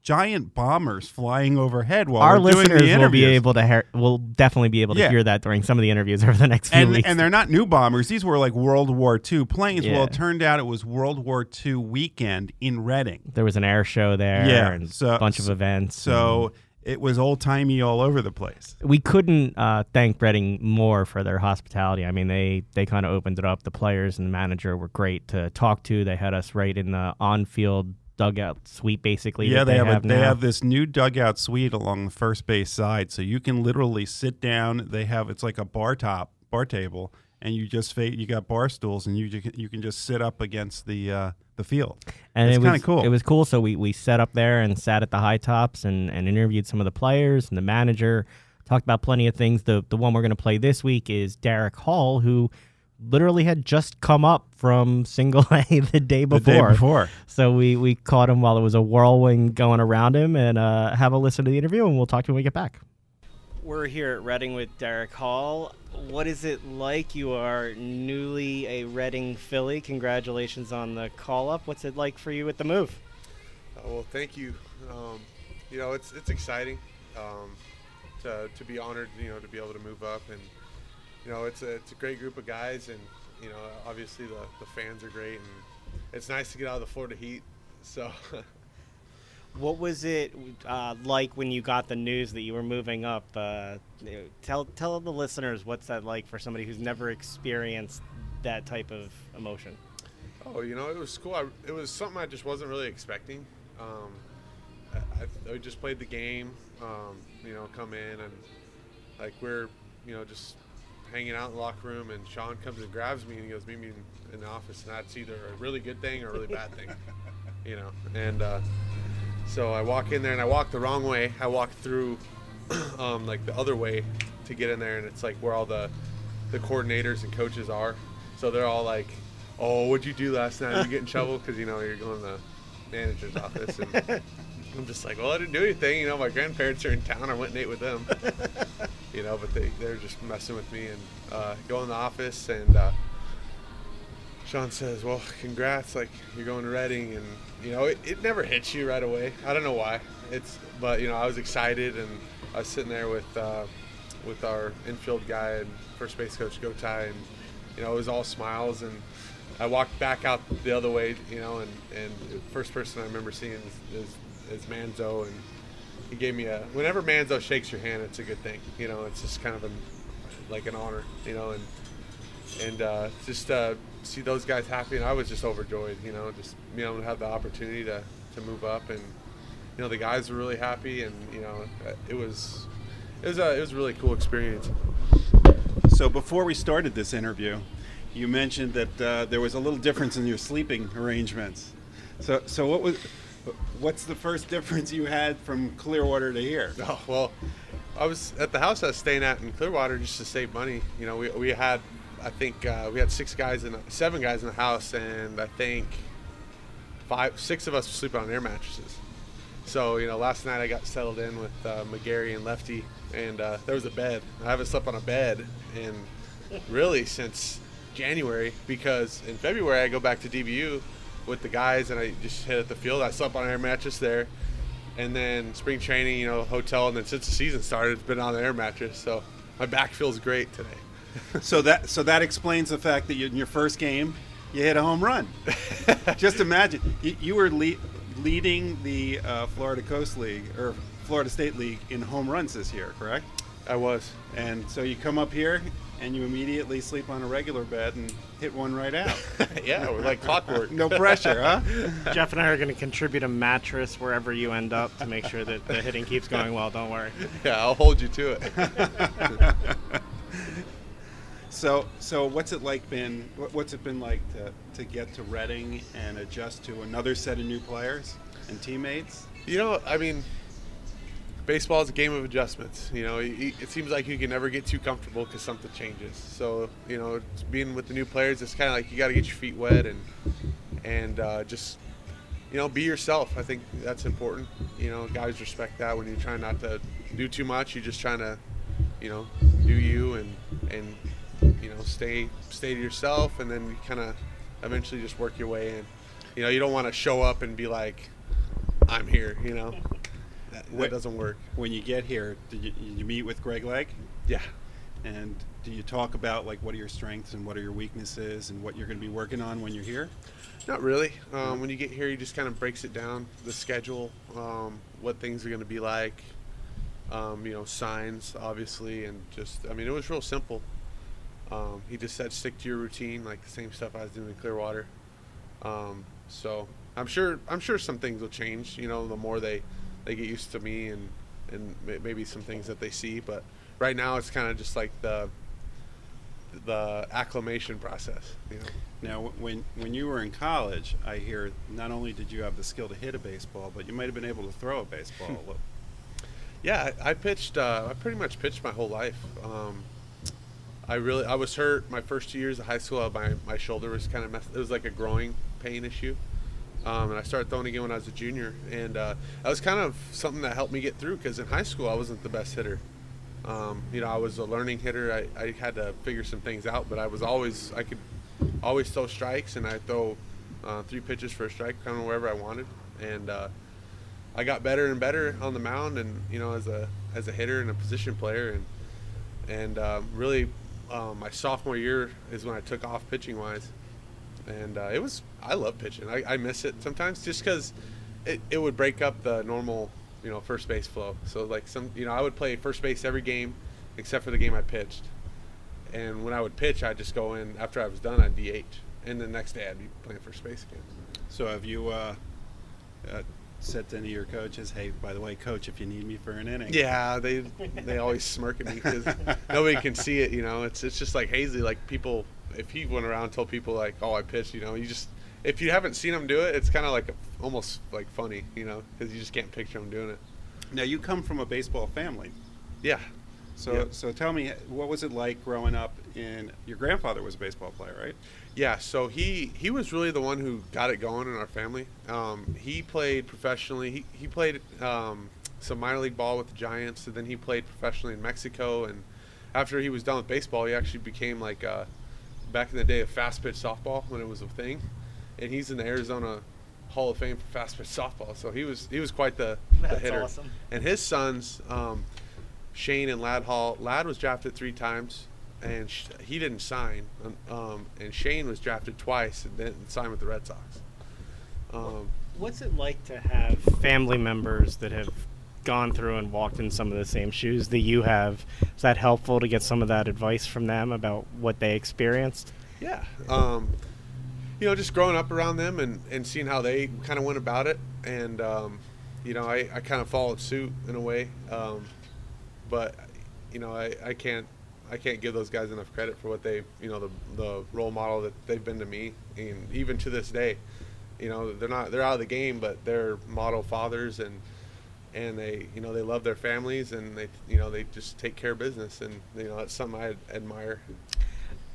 giant bombers flying overhead while our we're doing the listeners will be able to hear, will definitely be able to Yeah. hear that during some of the interviews over the next few and, weeks. and they're not new bombers. These were like World War II planes. Yeah. Well, it turned out it was World War II weekend in Reading. there was an air show there, Yeah, and so- a bunch of events. So it was old timey all over the place. we couldn't uh, thank Reading more for their hospitality. I mean, they they kind of opened it up. The players and the manager were great to talk to. They had us right in the on-field dugout suite, basically. Yeah, they, they, have, a, they have this new dugout suite along the first base side, so you can literally sit down. They have it's like a bar top bar table, and you just you got bar stools, and you you can just sit up against the uh, the field. and it's it kind was of cool. It was cool. So we, we sat up there and sat at the high tops and, and interviewed some of the players and the manager. Talked about plenty of things. The the one we're going to play this week is Darick Hall, who literally had just come up from single A the day the before. day before. So we we caught him while it was a whirlwind going around him, and uh, have a listen to the interview, and we'll talk to him when we get back. We're here at Reading with Darick Hall. What is it like? You are newly a Reading Philly. Congratulations on the call up. What's it like for you with the move? Uh, well, thank you. Um, you know, it's it's exciting um, to, to be honored. You know, to be able to move up, and you know, it's a it's a great group of guys, and you know, obviously the, the fans are great, and it's nice to get out of the Florida heat. So, What was it uh, like when you got the news that you were moving up? Uh, tell tell the listeners what's that like for somebody who's never experienced that type of emotion. oh, you know, it was cool. I, it was something I just wasn't really expecting. Um, I, I, I just played the game. Um, you know, come in and like we're you know just hanging out in the locker room, and Sean comes and grabs me and he goes, "Meet me in, in the office," and that's either a really good thing or a really bad thing, you know. And uh, so I walk in there, and I walk the wrong way. I walk through um, like the other way to get in there, and it's like where all the the coordinators and coaches are. So they're all like, "Oh, what'd you do last night? Did you get in trouble because you know you're going to the manager's office, and I'm just like, well, I didn't do anything. You know, my grandparents are in town. I went and ate with them. you know, but they they're just messing with me and uh, go in the office and. Uh, Sean says, "Well, congrats! Like you're going to Reading, and you know it, it never hits you right away. I don't know why. It's but you know I was excited, and I was sitting there with uh, with our infield guy and first base coach Gotay, and you know it was all smiles. And I walked back out the other way, you know, and and the first person I remember seeing is, is, is Manzo, and he gave me a. Whenever Manzo shakes your hand, it's a good thing. You know, it's just kind of an like an honor, you know, and and uh, just uh, see those guys happy, and I was just overjoyed, you know, just being able to have the opportunity to, to move up, and you know the guys were really happy, and you know it was it was a it was a really cool experience. So before we started this interview, you mentioned that uh, there was a little difference in your sleeping arrangements. So so what was what's the first difference you had from Clearwater to here? Oh well, I was at the house I was staying at in Clearwater just to save money. You know, we we had I think uh, we had six guys in seven guys in the house, and I think five, six of us were sleeping on air mattresses. So you know, last night I got settled in with uh, McGarry and Lefty, and uh, there was a bed. I haven't slept on a bed in really since January because in February I go back to DBU with the guys and I just hit at the field. I slept on an air mattress there, and then spring training, you know, hotel, and then since the season started, it's been on the air mattress. So my back feels great today so that so that explains the fact that you, in your first game you hit a home run. Just imagine you, you were le- leading the uh, Florida Coast League or Florida State League in home runs this year, correct? I was. And so you come up here and you immediately sleep on a regular bed and hit one right out. yeah, we're like clockwork. no pressure, huh? Jeff and I are going to contribute a mattress wherever you end up to make sure that the hitting keeps going well. Don't worry. Yeah, I'll hold you to it. So, so what's it like been? What's it been like to, to get to Reading and adjust to another set of new players and teammates? You know, I mean, baseball is a game of adjustments. You know, it seems like you can never get too comfortable because something changes. So, you know, being with the new players, it's kind of like you got to get your feet wet and and uh, just you know be yourself. I think that's important. You know, guys respect that when you're trying not to do too much. You're just trying to, you know, do you and and you know, stay stay to yourself, and then you kind of eventually just work your way in. You know, you don't want to show up and be like, "I'm here," you know. That, that doesn't work. When you get here, did you, you meet with Greg Legg? Yeah. And do you talk about like what are your strengths and what are your weaknesses and what you're going to be working on when you're here? Not really. Um, when you get here, he just kind of breaks it down, the schedule, um, what things are going to be like, um, you know, signs, obviously, and just, I mean, it was real simple. Um, he just said stick to your routine, like the same stuff I was doing in Clearwater. Um, so I'm sure I'm sure some things will change. You know, the more they they get used to me and and maybe some things that they see. But right now it's kind of just like the the acclimation process. You know. Now, when when you were in college, I hear not only did you have the skill to hit a baseball, but you might have been able to throw a baseball. yeah, I, I pitched. Uh, I pretty much pitched my whole life. Um, I really I was hurt my first two years of high school. My my shoulder was kind of messed. It was like a growing pain issue, um, and I started throwing again when I was a junior. And uh, that was kind of something that helped me get through because in high school I wasn't the best hitter. Um, you know, I was a learning hitter. I, I had to figure some things out, but I was always I could always throw strikes, and I throw uh, three pitches for a strike, kind of wherever I wanted. And uh, I got better and better on the mound, and you know, as a as a hitter and a position player, and and um, really um, my sophomore year is when I took off pitching wise, and uh, it was I love pitching. I, I miss it sometimes just because it, it would break up the normal you know first base flow. So like some you know I would play first base every game except for the game I pitched, and when I would pitch I'd just go in after I was done I'd DH, and the next day I'd be playing first base again. So have you uh, uh, said to any of your coaches, "Hey, by the way, coach, if you need me for an inning." Yeah, they they always smirk at me because nobody can see it. You know, it's it's just like hazy. Like people, if he went around and told people like, "Oh, I pitched," you know, you just if you haven't seen him do it, it's kind of like a, almost like funny, you know, because you just can't picture him doing it. Now you come from a baseball family. Yeah. So, yep. so tell me, what was it like growing up and your grandfather was a baseball player, right? Yeah, so he he was really the one who got it going in our family. Um, he played professionally. He he played um, some minor league ball with the Giants, and then he played professionally in Mexico. And after he was done with baseball, he actually became like uh, back in the day of fast pitch softball when it was a thing. And he's in the Arizona Hall of Fame for fast pitch softball. So he was he was quite the, the That's hitter. awesome. And his sons, um, Shane and Lad Hall. Lad was drafted three times, and he didn't sign. Um, Um, and Shane was drafted twice and didn't sign with the Red Sox. Um, What's it like to have family members that have gone through and walked in some of the same shoes that you have? Is that helpful to get some of that advice from them about what they experienced? Yeah. Um, you know, just growing up around them and, and seeing how they kind of went about it. And, um, you know, I, I kind of followed suit in a way. Um, but, you know, I, I can't I can't give those guys enough credit for what they, you know, the, the role model that they've been to me. And even to this day, you know, they're not, they're out of the game, but they're model fathers and, and they, you know, they love their families and they, you know, they just take care of business. And, you know, that's something I admire.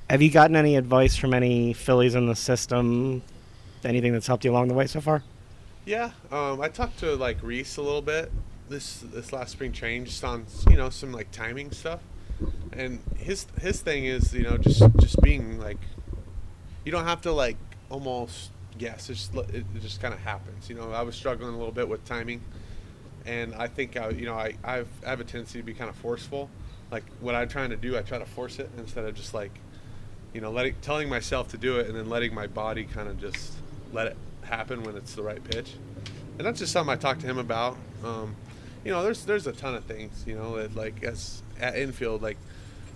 Have you gotten any advice from any Phillies in the system? Anything that's helped you along the way so far? Yeah, um, I talked to like Rhys a little bit this this last spring just on you know some like timing stuff, and his his thing is you know just just being like, you don't have to like almost guess. It's just it, just kind of happens. You know, I was struggling a little bit with timing, and I think I you know I I've, I have a tendency to be kind of forceful. Like what I'm trying to do, I try to force it instead of just like, you know, letting telling myself to do it and then letting my body kind of just let it happen when it's the right pitch. And that's just something I talked to him about. Um, you know, there's there's a ton of things. You know, that like as at infield, like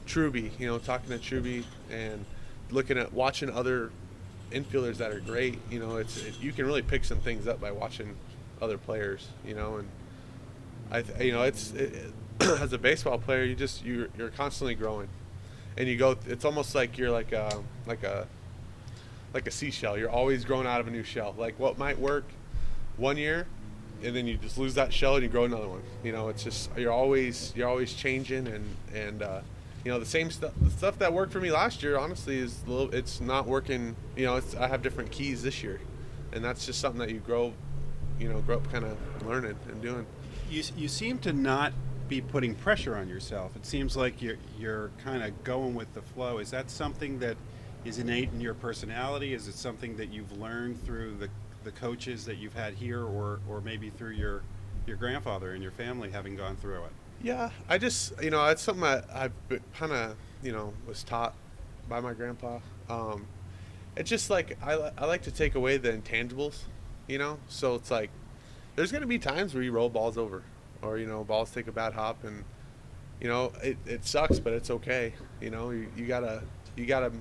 Truby. You know, talking to Truby and looking at watching other infielders that are great. You know, it's it, you can really pick some things up by watching other players. You know, and I th- you know it's it, as a baseball player, you just you you're constantly growing, and you go. It's almost like you're like a like a like a seashell. You're always growing out of a new shell. Like what might work one year, and then you just lose that shell and you grow another one. You know, it's just you're always you're always changing and and uh, you know the same stuff. The stuff that worked for me last year, honestly, is little. It's not working. You know, it's, I have different keys this year, and that's just something that you grow. You know, grow up kind of learning and doing. You, you seem to not be putting pressure on yourself. It seems like you're you're kind of going with the flow. Is that something that is innate in your personality? Is it something that you've learned through the the coaches that you've had here, or or maybe through your your grandfather and your family having gone through it? Yeah, I just you know it's something that I kind of you know was taught by my grandpa. Um, it's just like I, I like to take away the intangibles, you know. So it's like there's gonna be times where you roll balls over, or you know balls take a bad hop, and you know it, it sucks, but it's okay. You know you, you gotta you gotta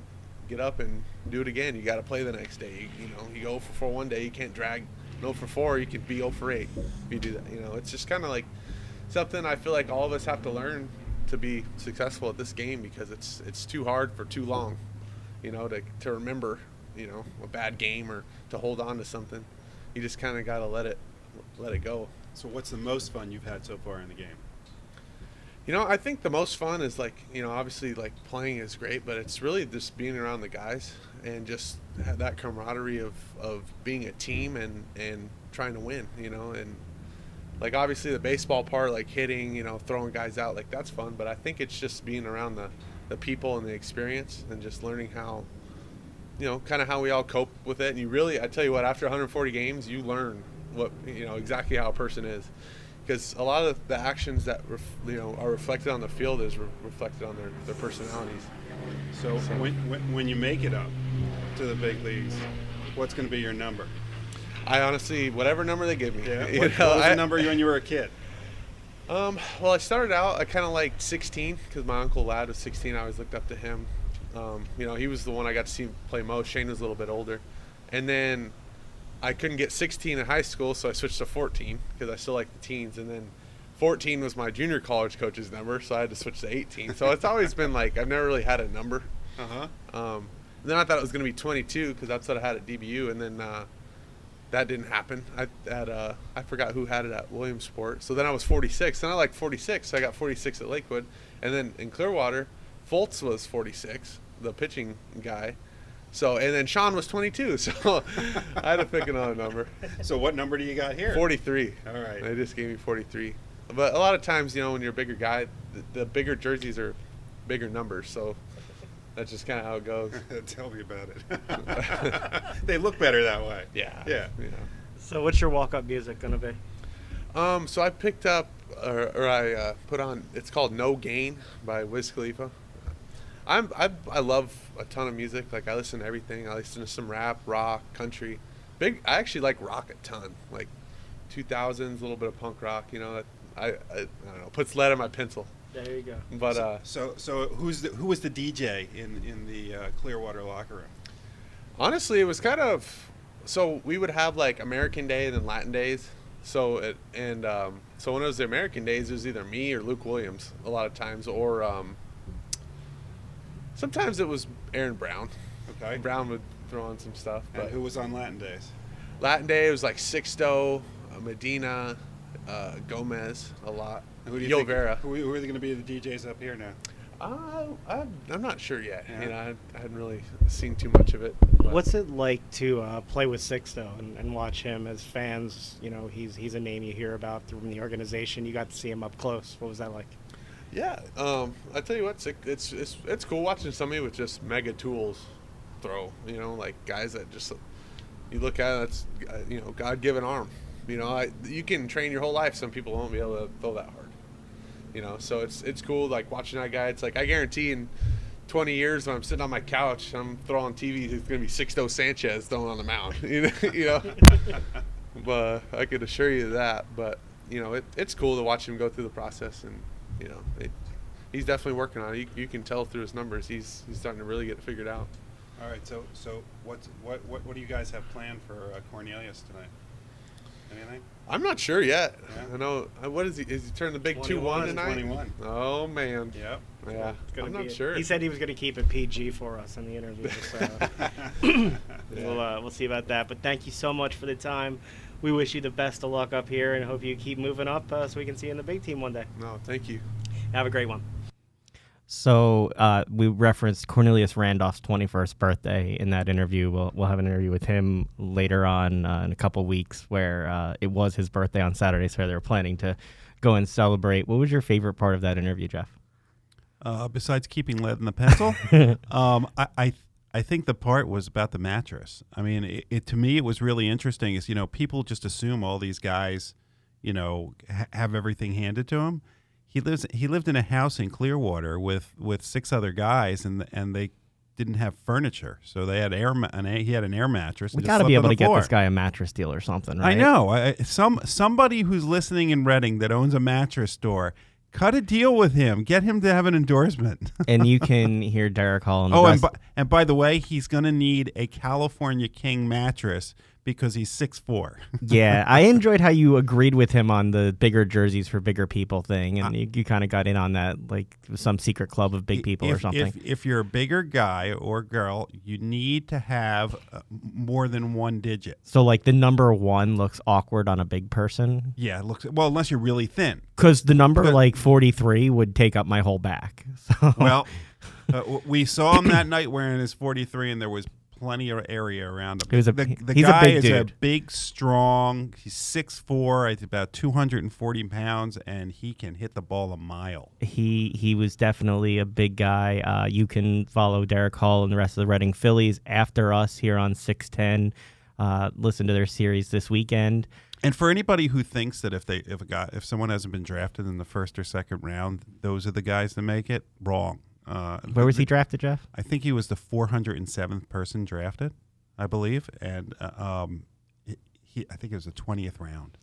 get up and do it again. You gotta play the next day. You, know you go for four one day, you can't drag. No for four, you could be 0 for eight if you do that. You know it's just kind of like something I feel like all of us have to learn to be successful at this game because it's it's too hard for too long, you know, to, to remember, you know, a bad game or to hold on to something. You just kind of got to let it let it go. So, what's the most fun you've had so far in the game? You know, I think the most fun is like, you know, obviously like playing is great, but it's really just being around the guys and just that camaraderie of, of being a team and, and trying to win, you know, and like obviously the baseball part, like hitting, you know, throwing guys out, like that's fun, but I think it's just being around the, the people and the experience and just learning how, you know, kind of how we all cope with it. And you really, I tell you what, after 140 games, you learn what, you know, exactly how a person is because a lot of the actions that ref, you know are reflected on the field is re- reflected on their, their personalities. So, So- when, when when you make it up to the big leagues, what's going to be your number? I honestly, whatever number they give me, you What, know, what was I- the number when you were a kid? Um, well, I started out I kind of like 16 because my uncle Lad was 16. I always looked up to him. Um, you know, he was the one I got to see play most. Shane was a little bit older, and then I couldn't get 16 in high school, so I switched to 14 because I still like the teens. And then 14 was my junior college coach's number, so I had to switch to 18. So it's always been like I've never really had a number. Uh huh. Um, and then I thought it was going to be 22 because that's what I had at DBU, and then uh, that didn't happen. I at uh, I forgot who had it at Williamsport. So then I was 46, Then I liked 46, so I got 46 at Lakewood, and then in Clearwater, Fultz was 46, the pitching guy. So and then Sean was 22. So I had to pick another number. So what number do you got here? 43. All right. They just gave me 43. But a lot of times, you know, when you're a bigger guy, the, the bigger jerseys are bigger numbers. So that's just kind of how it goes. Tell me about it. they look better that way. Yeah. Yeah. Yeah. So, what's your walk-up music gonna be? Um, so I picked up, or, or I uh, put on. It's called No Gain by Wiz Khalifa. I'm I, I love a ton of music. Like I listen to everything. I listen to some rap, rock, country. Big. I actually like rock a ton. Like 2000s, a little bit of punk rock. You know, I, I I don't know. Puts lead in my pencil. There you go. But uh, So so who's the, who was the DJ in in the uh, Clearwater locker room? honestly, it was kind of. So we would have like American Day and then Latin days. So it and um, so when it was the American days, it was either me or Luke Williams a lot of times, or um, sometimes it was Aaron Brown. Okay. Brown would throw on some stuff. And But who was on Latin days? Latin Day it was like Sixto, uh, Medina, uh, Gomez a lot. Who do you Yo think, Vera. Who, who are they going to be the DJs up here now? Uh, I'm, I'm not sure yet. Yeah. You know, I, I hadn't really seen too much of it. but- What's it like to uh, play with Sixto and, and watch him as fans? You know, he's he's a name you hear about from the organization. You got to see him up close. What was that like? Yeah, um, I tell you what, it's, it's it's it's cool watching somebody with just mega tools throw. You know, like guys that just you look at it's uh, you know God given arm. You know, I, you can train your whole life. Some people won't be able to throw that hard. You know, so it's it's cool like watching that guy. It's like I guarantee in 20 years when I'm sitting on my couch, I'm throwing TV. It's gonna be Sixto Sanchez throwing on the mound. You know, you know. but I could assure you that. But you know, it, it's cool to watch him go through the process, and you know, it, he's definitely working on it. You, you can tell through his numbers. He's he's starting to really get it figured out. All right. So so what's what what, what do you guys have planned for uh, Cornelius tonight? Anything? I'm not sure yet. Yeah. I know. uh, What is he? Is he turning the big two one tonight? 21. Oh man. Yep. Yeah. I'm not a- sure. He said he was going to keep it PG for us in the interview. So we'll uh, we'll see about that. But thank you so much for the time. We wish you the best of luck up here, and hope you keep moving up uh, so we can see you in the big team one day. no, thank you. Have a great one. So uh, we referenced Cornelius Randolph's 21st birthday in that interview. We'll, we'll have an interview with him later on uh, in a couple weeks where uh, it was his birthday on Saturday, so they were planning to go and celebrate. What was your favorite part of that interview, Jeff? Uh, besides keeping lead in the pencil, um, I, I I think the part was about the mattress. I mean, it, it to me it was really interesting. Is you know people just assume all these guys, you know, ha- have everything handed to them. He lives he lived in a house in Clearwater with with six other guys, and and they didn't have furniture, so they had air ma- an he had an air mattress. We got to be able to get this guy a mattress deal or something, right? I know. I, some somebody who's listening in Reading that owns a mattress store, cut a deal with him. Get him to have an endorsement. and you can hear Darick Hall and oh, and by, and by the way, he's going to need a California King mattress because he's six four. yeah, I enjoyed how you agreed with him on the bigger jerseys for bigger people thing, and you, you kind of got in on that, like some secret club of big people or something. If, if you're a bigger guy or girl, you need to have uh, more than one digit. so, like the number one looks awkward on a big person Yeah, it looks well unless you're really thin. because the number Good. like forty three would take up my whole back. So Well, uh, we saw him that night wearing his 43, and there was plenty of area around him. He was a- the, the he's a guy big is dude. a big, strong. He's 6'4", it's about 240 pounds, and he can hit the ball a mile. he he was definitely a big guy. Uh, you can follow Darick Hall and the rest of the Reading Phillies after us here on six ten. Uh, listen to their series this weekend. And for anybody who thinks that if they if a guy if someone hasn't been drafted in the first or second round, those are the guys that make it. Wrong. Uh, Where was the- he drafted, Jeff? I think he was the 407th person drafted, I believe, and uh, um, he, he I think it was the 20th round,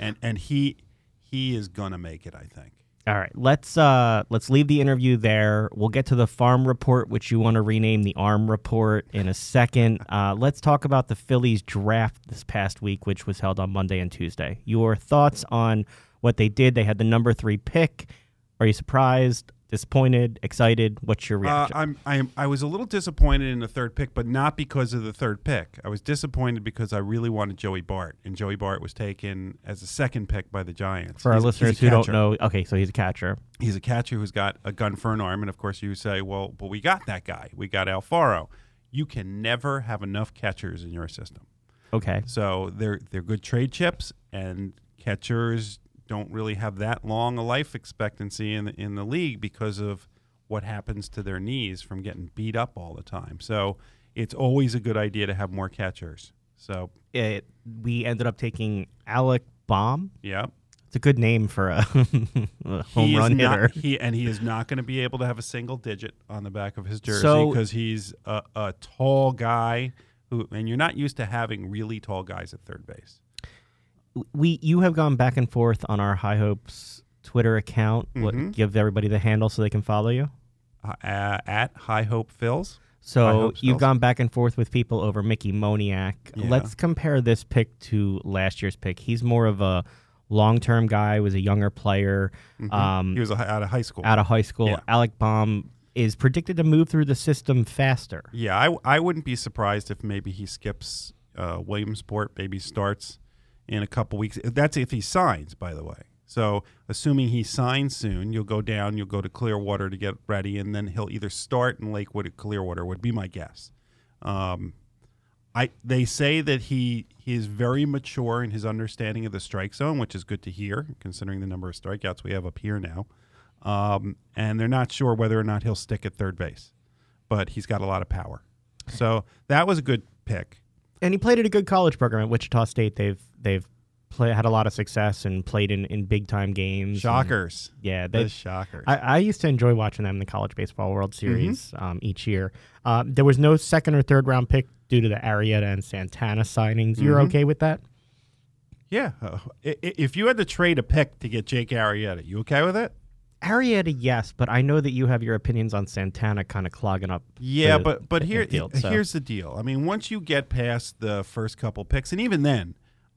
and and he he is gonna make it. I think. All right, let's uh let's leave the interview there. We'll get to the farm report, which you want to rename the arm report in a second. Uh, let's talk about the Phillies draft this past week, which was held on Monday and Tuesday. Your thoughts on what they did? They had the number three pick. Are you surprised? Disappointed, excited? What's your Uh, reaction? I'm, I'm, I was a little disappointed in the third pick, but not because of the third pick. I was disappointed because I really wanted Joey Bart, and Joey Bart was taken as a second pick by the Giants. For our He's- listeners he's who don't know, okay, so he's a catcher. he's a catcher who's got a gun for an arm, and of course you say, well, but we got that guy. We got Alfaro. You can never have enough catchers in your system. Okay. So they're they're good trade chips, and catchers don't really have that long a life expectancy in the, in the league because of what happens to their knees from getting beat up all the time. So it's always a good idea to have more catchers. So It, we ended up taking Alec Bohm. yeah, It's a good name for a, a home run not- hitter. he and he is not going to be able to have a single digit on the back of his jersey So- because he's a, a tall guy who, and you're not used to having really tall guys at third base. We you have gone back and forth on our High Hopes Twitter account. What, Mhm. give everybody the handle so they can follow you. Uh, at High Hope Phils. High So you've Phils. gone back and forth with people over Mickey Moniak. Yeah. Let's compare this pick to last year's pick. He's more of a long-term guy. Was a younger player um, he was a, out of high school. out of high school. Yeah. Alec Bohm is predicted to move through the system faster. Yeah, I, I wouldn't be surprised if maybe he skips uh, Williamsport, maybe starts in a couple weeks. That's if he signs, by the way. So, assuming he signs soon, you'll go down, you'll go to Clearwater to get ready, and then he'll either start in Lakewood or Clearwater, would be my guess. Um, I They say that he, he is very mature in his understanding of the strike zone, which is good to hear, considering the number of strikeouts we have up here now. Um, and they're not sure whether or not he'll stick at third base, but he's got a lot of power. So that was a good pick. And he played at a good college program at Wichita State. They've they've play, had a lot of success and played in, in big time games. and- Shockers. yeah, The they, shockers. I, I used to enjoy watching them in the College Baseball World Mm-hmm. Series um, each year. Uh, there was no second or third round pick due to the Arrieta and Santana signings. You're Mhm. okay with that? yeah. Uh, if you had to trade a pick to get Jake Arrieta, you okay with it? Arrieta, yes, but I know that you have your opinions on Santana kind of clogging up. Yeah, the- but but the here so. here's the deal. I mean, once you get past the first couple picks, and even then,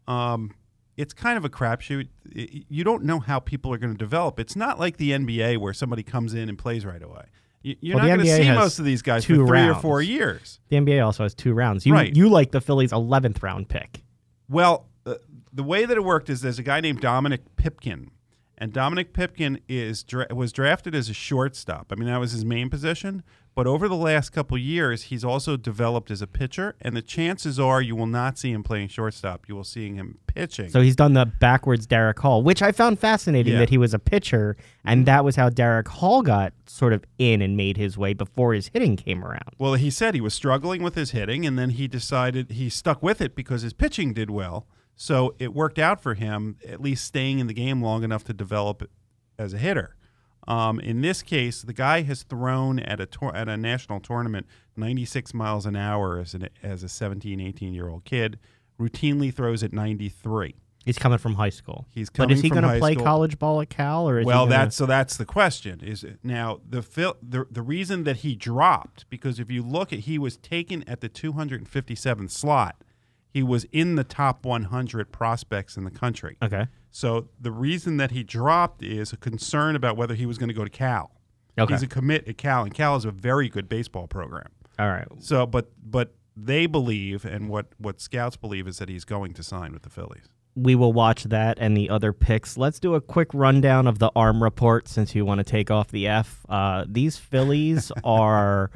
um, it's kind of a crapshoot. You don't know how people are going to develop. It's not like the NBA where somebody comes in and plays right away. You- You're Well, not going to see most of these guys for three or four years. the NBA also has two rounds. You Right. you like the Phillies' eleventh round pick. Well, uh, the way that it worked is there's a guy named Dominic Pipkin, and Dominic Pipkin is was drafted as a shortstop. I mean, that was his main position. But over the last couple years, he's also developed as a pitcher, and the chances are you will not see him playing shortstop. You will see him pitching. So he's done the backwards Darick Hall, which I found fascinating Yeah. that he was a pitcher, and mm-hmm. that was how Darick Hall got sort of in and made his way before his hitting came around. Well, he said he was struggling with his hitting, and then he decided he stuck with it because his pitching did well. So it worked out for him, at least staying in the game long enough to develop as a hitter. Um, in this case, the guy has thrown at a tour- at a national tournament 96 miles an hour as an as a 17, 18 year old kid. Routinely throws at 93. He's coming from high school. He's coming. but is he going to play school. college ball at Cal, or is well, he gonna, that's so that's the question. Is it, now the the the reason that he dropped because if you look at he was taken at the 257th slot, he was in the top 100 prospects in the country. okay? So the reason that he dropped is a concern about whether he was going to go to Cal. Okay, He's a commit at Cal, and Cal is a very good baseball program. all right. So, but but they believe, and what what scouts believe is that he's going to sign with the Phillies. We will watch that and the other picks. Let's do a quick rundown of the arm report since you want to take off the F. Uh, these Phillies are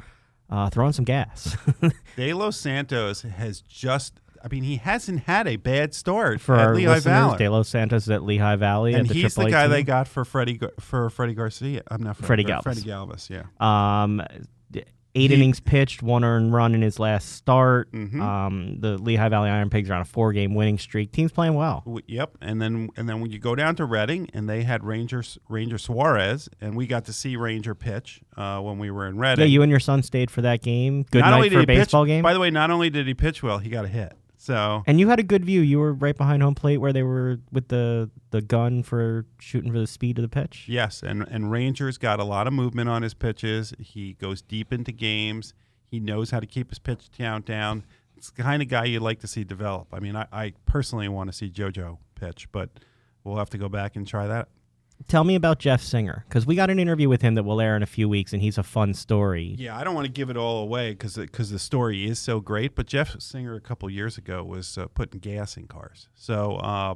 uh, throwing some gas. De Los Santos has just. I mean, he hasn't had a bad start For at our Lehigh listeners, Valley. De Los Santos at Lehigh Valley, and the he's the guy team. they got for Freddie for Freddie Garcia. I'm not Freddie Freddie Galvis. Freddie Galvis, yeah. Um, eight He- innings pitched, one earned run in his last start. Mhm. Um, the Lehigh Valley Iron Pigs are on a four-game winning streak. Team's playing well. Yep, and then and then when you go down to Reading, and they had Rangers Ranger Suarez, and we got to see Ranger pitch uh, when we were in Reading. Yeah, you and your son stayed for that game. Good not night for a baseball pitch, game. By the way, not only did he pitch well, he got a hit. So and you had a good view. You were right behind home plate where they were with the the gun for shooting for the speed of the pitch. yes, and and Rangers got a lot of movement on his pitches. He goes deep into games. He knows how to keep his pitch count down. It's the kind of guy you'd like to see develop. I mean, I, I personally want to see JoJo pitch, but we'll have to go back and try that. Tell me about Jeff Singer because we got an interview with him that will air in a few weeks, and he's a fun story. Yeah, I don't want to give it all away because because the story is so great. But Jeff Singer a couple years ago was uh, putting gas in cars. So uh,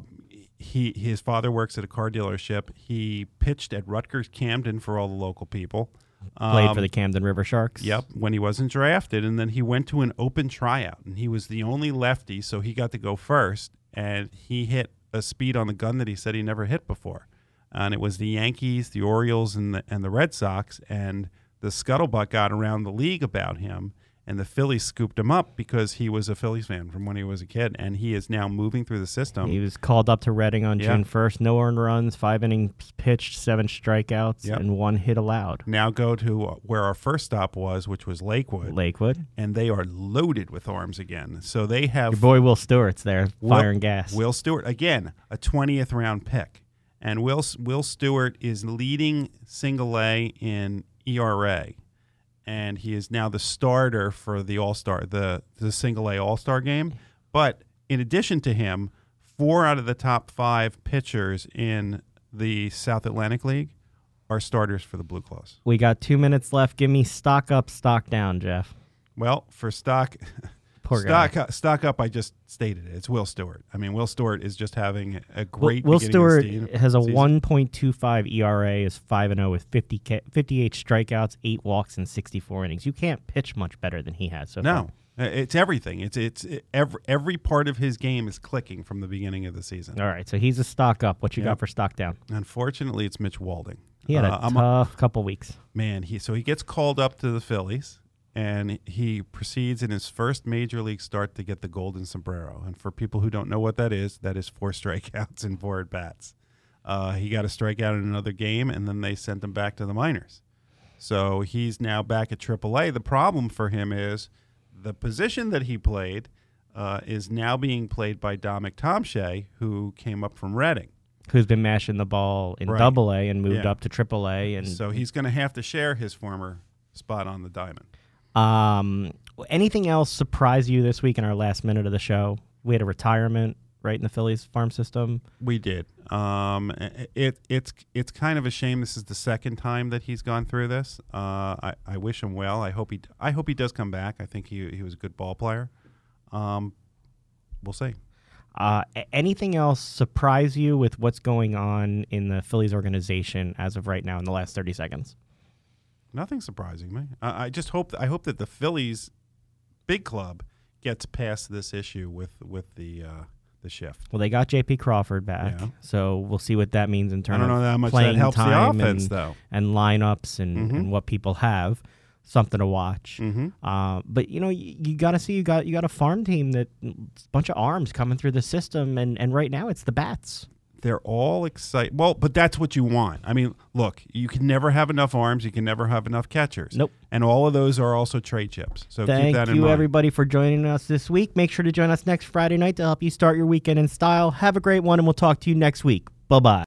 he his father works at a car dealership. He pitched at Rutgers Camden for all the local people. Played Um, for the Camden River Sharks. Yep, when he wasn't drafted, and then he went to an open tryout, and he was the only lefty, so he got to go first, and he hit a speed on the gun that he said he never hit before, and it was the Yankees, the Orioles, and the and the Red Sox, and the scuttlebutt got around the league about him, and the Phillies scooped him up because he was a Phillies fan from when he was a kid, and he is now moving through the system. He was called up to Reading on Yeah. June 1st. No earned runs, five innings pitched, seven strikeouts, Yep. and one hit allowed. now go to where our first stop was, which was Lakewood, Lakewood. and they are loaded with arms again. So they have Your boy Will Stewart's there, Will- firing gas. Will Stewart again, a twentieth round pick, and Will Will Stewart is leading single A in ERA, and he is now the starter for the All Star the the single A All Star game. But in addition to him, four out of the top five pitchers in the South Atlantic League are starters for the Blue Claws. we got two minutes left. Give me stock up, stock down, Jeff. Well, for stock. Poor guy. stock, stock up. I just stated it. It's Will Stewart. I mean, Will Stewart is just having a great. Will, Stewart has a 1.25 ERA, is 5 and 0 with 50 K, 58 strikeouts, 8 walks, and 64 innings. You can't pitch much better than he has so. No, Uh, it's everything. It's it's it, every every part of his game is clicking from the beginning of the season. All right, so he's a stock up. What you Yep. got for stock down? Unfortunately, it's Mitch Walding. He had a Uh, I'm tough couple weeks. man. He so he gets called up to the Phillies, and he proceeds in his first major league start to get the golden sombrero. And for people who don't know what that is, that is four strikeouts and four at bats. Uh, he got a strikeout in another game, and then they sent him back to the minors. So he's now back at AAA. The problem for him is the position that he played uh, is now being played by Dominic Tomscha, who came up from Reading. Who's been mashing the ball in Right. Double A and moved Yeah. up to Triple A, and So he's going to have to share his former spot on the diamond. Um, anything else surprise you this week in our last minute of the show? We had a retirement right in the Phillies farm system. We did. Um, it it's it's kind of a shame. This is the second time that he's gone through this. Uh, I, I wish him well. I hope he I hope he does come back. I think he he was a good ball player. Um, we'll see. Uh, anything else surprise you with what's going on in the Phillies organization as of right now in the last thirty seconds? Nothing surprising me. I, I just hope I hope that the Phillies big club gets past this issue with with the uh, the shift. Well, they got J.P. Crawford back, Yeah. so we'll see what that means in terms. I don't of know how much that helps the offense and, though. and lineups and, Mhm. and what people have. Something to watch. Mm-hmm. Uh, but you know, you, you got to see you got you got a farm team that a bunch of arms coming through the system, and and right now it's the bats. They're all excited. Well, but that's what you want. I mean, look, you can never have enough arms. You can never have enough catchers. Nope. And all of those are also trade chips. So keep Thank that in you, mind. everybody, for joining us this week. Make sure to join us next Friday night to help you start your weekend in style. Have a great one, and we'll talk to you next week. Bye bye.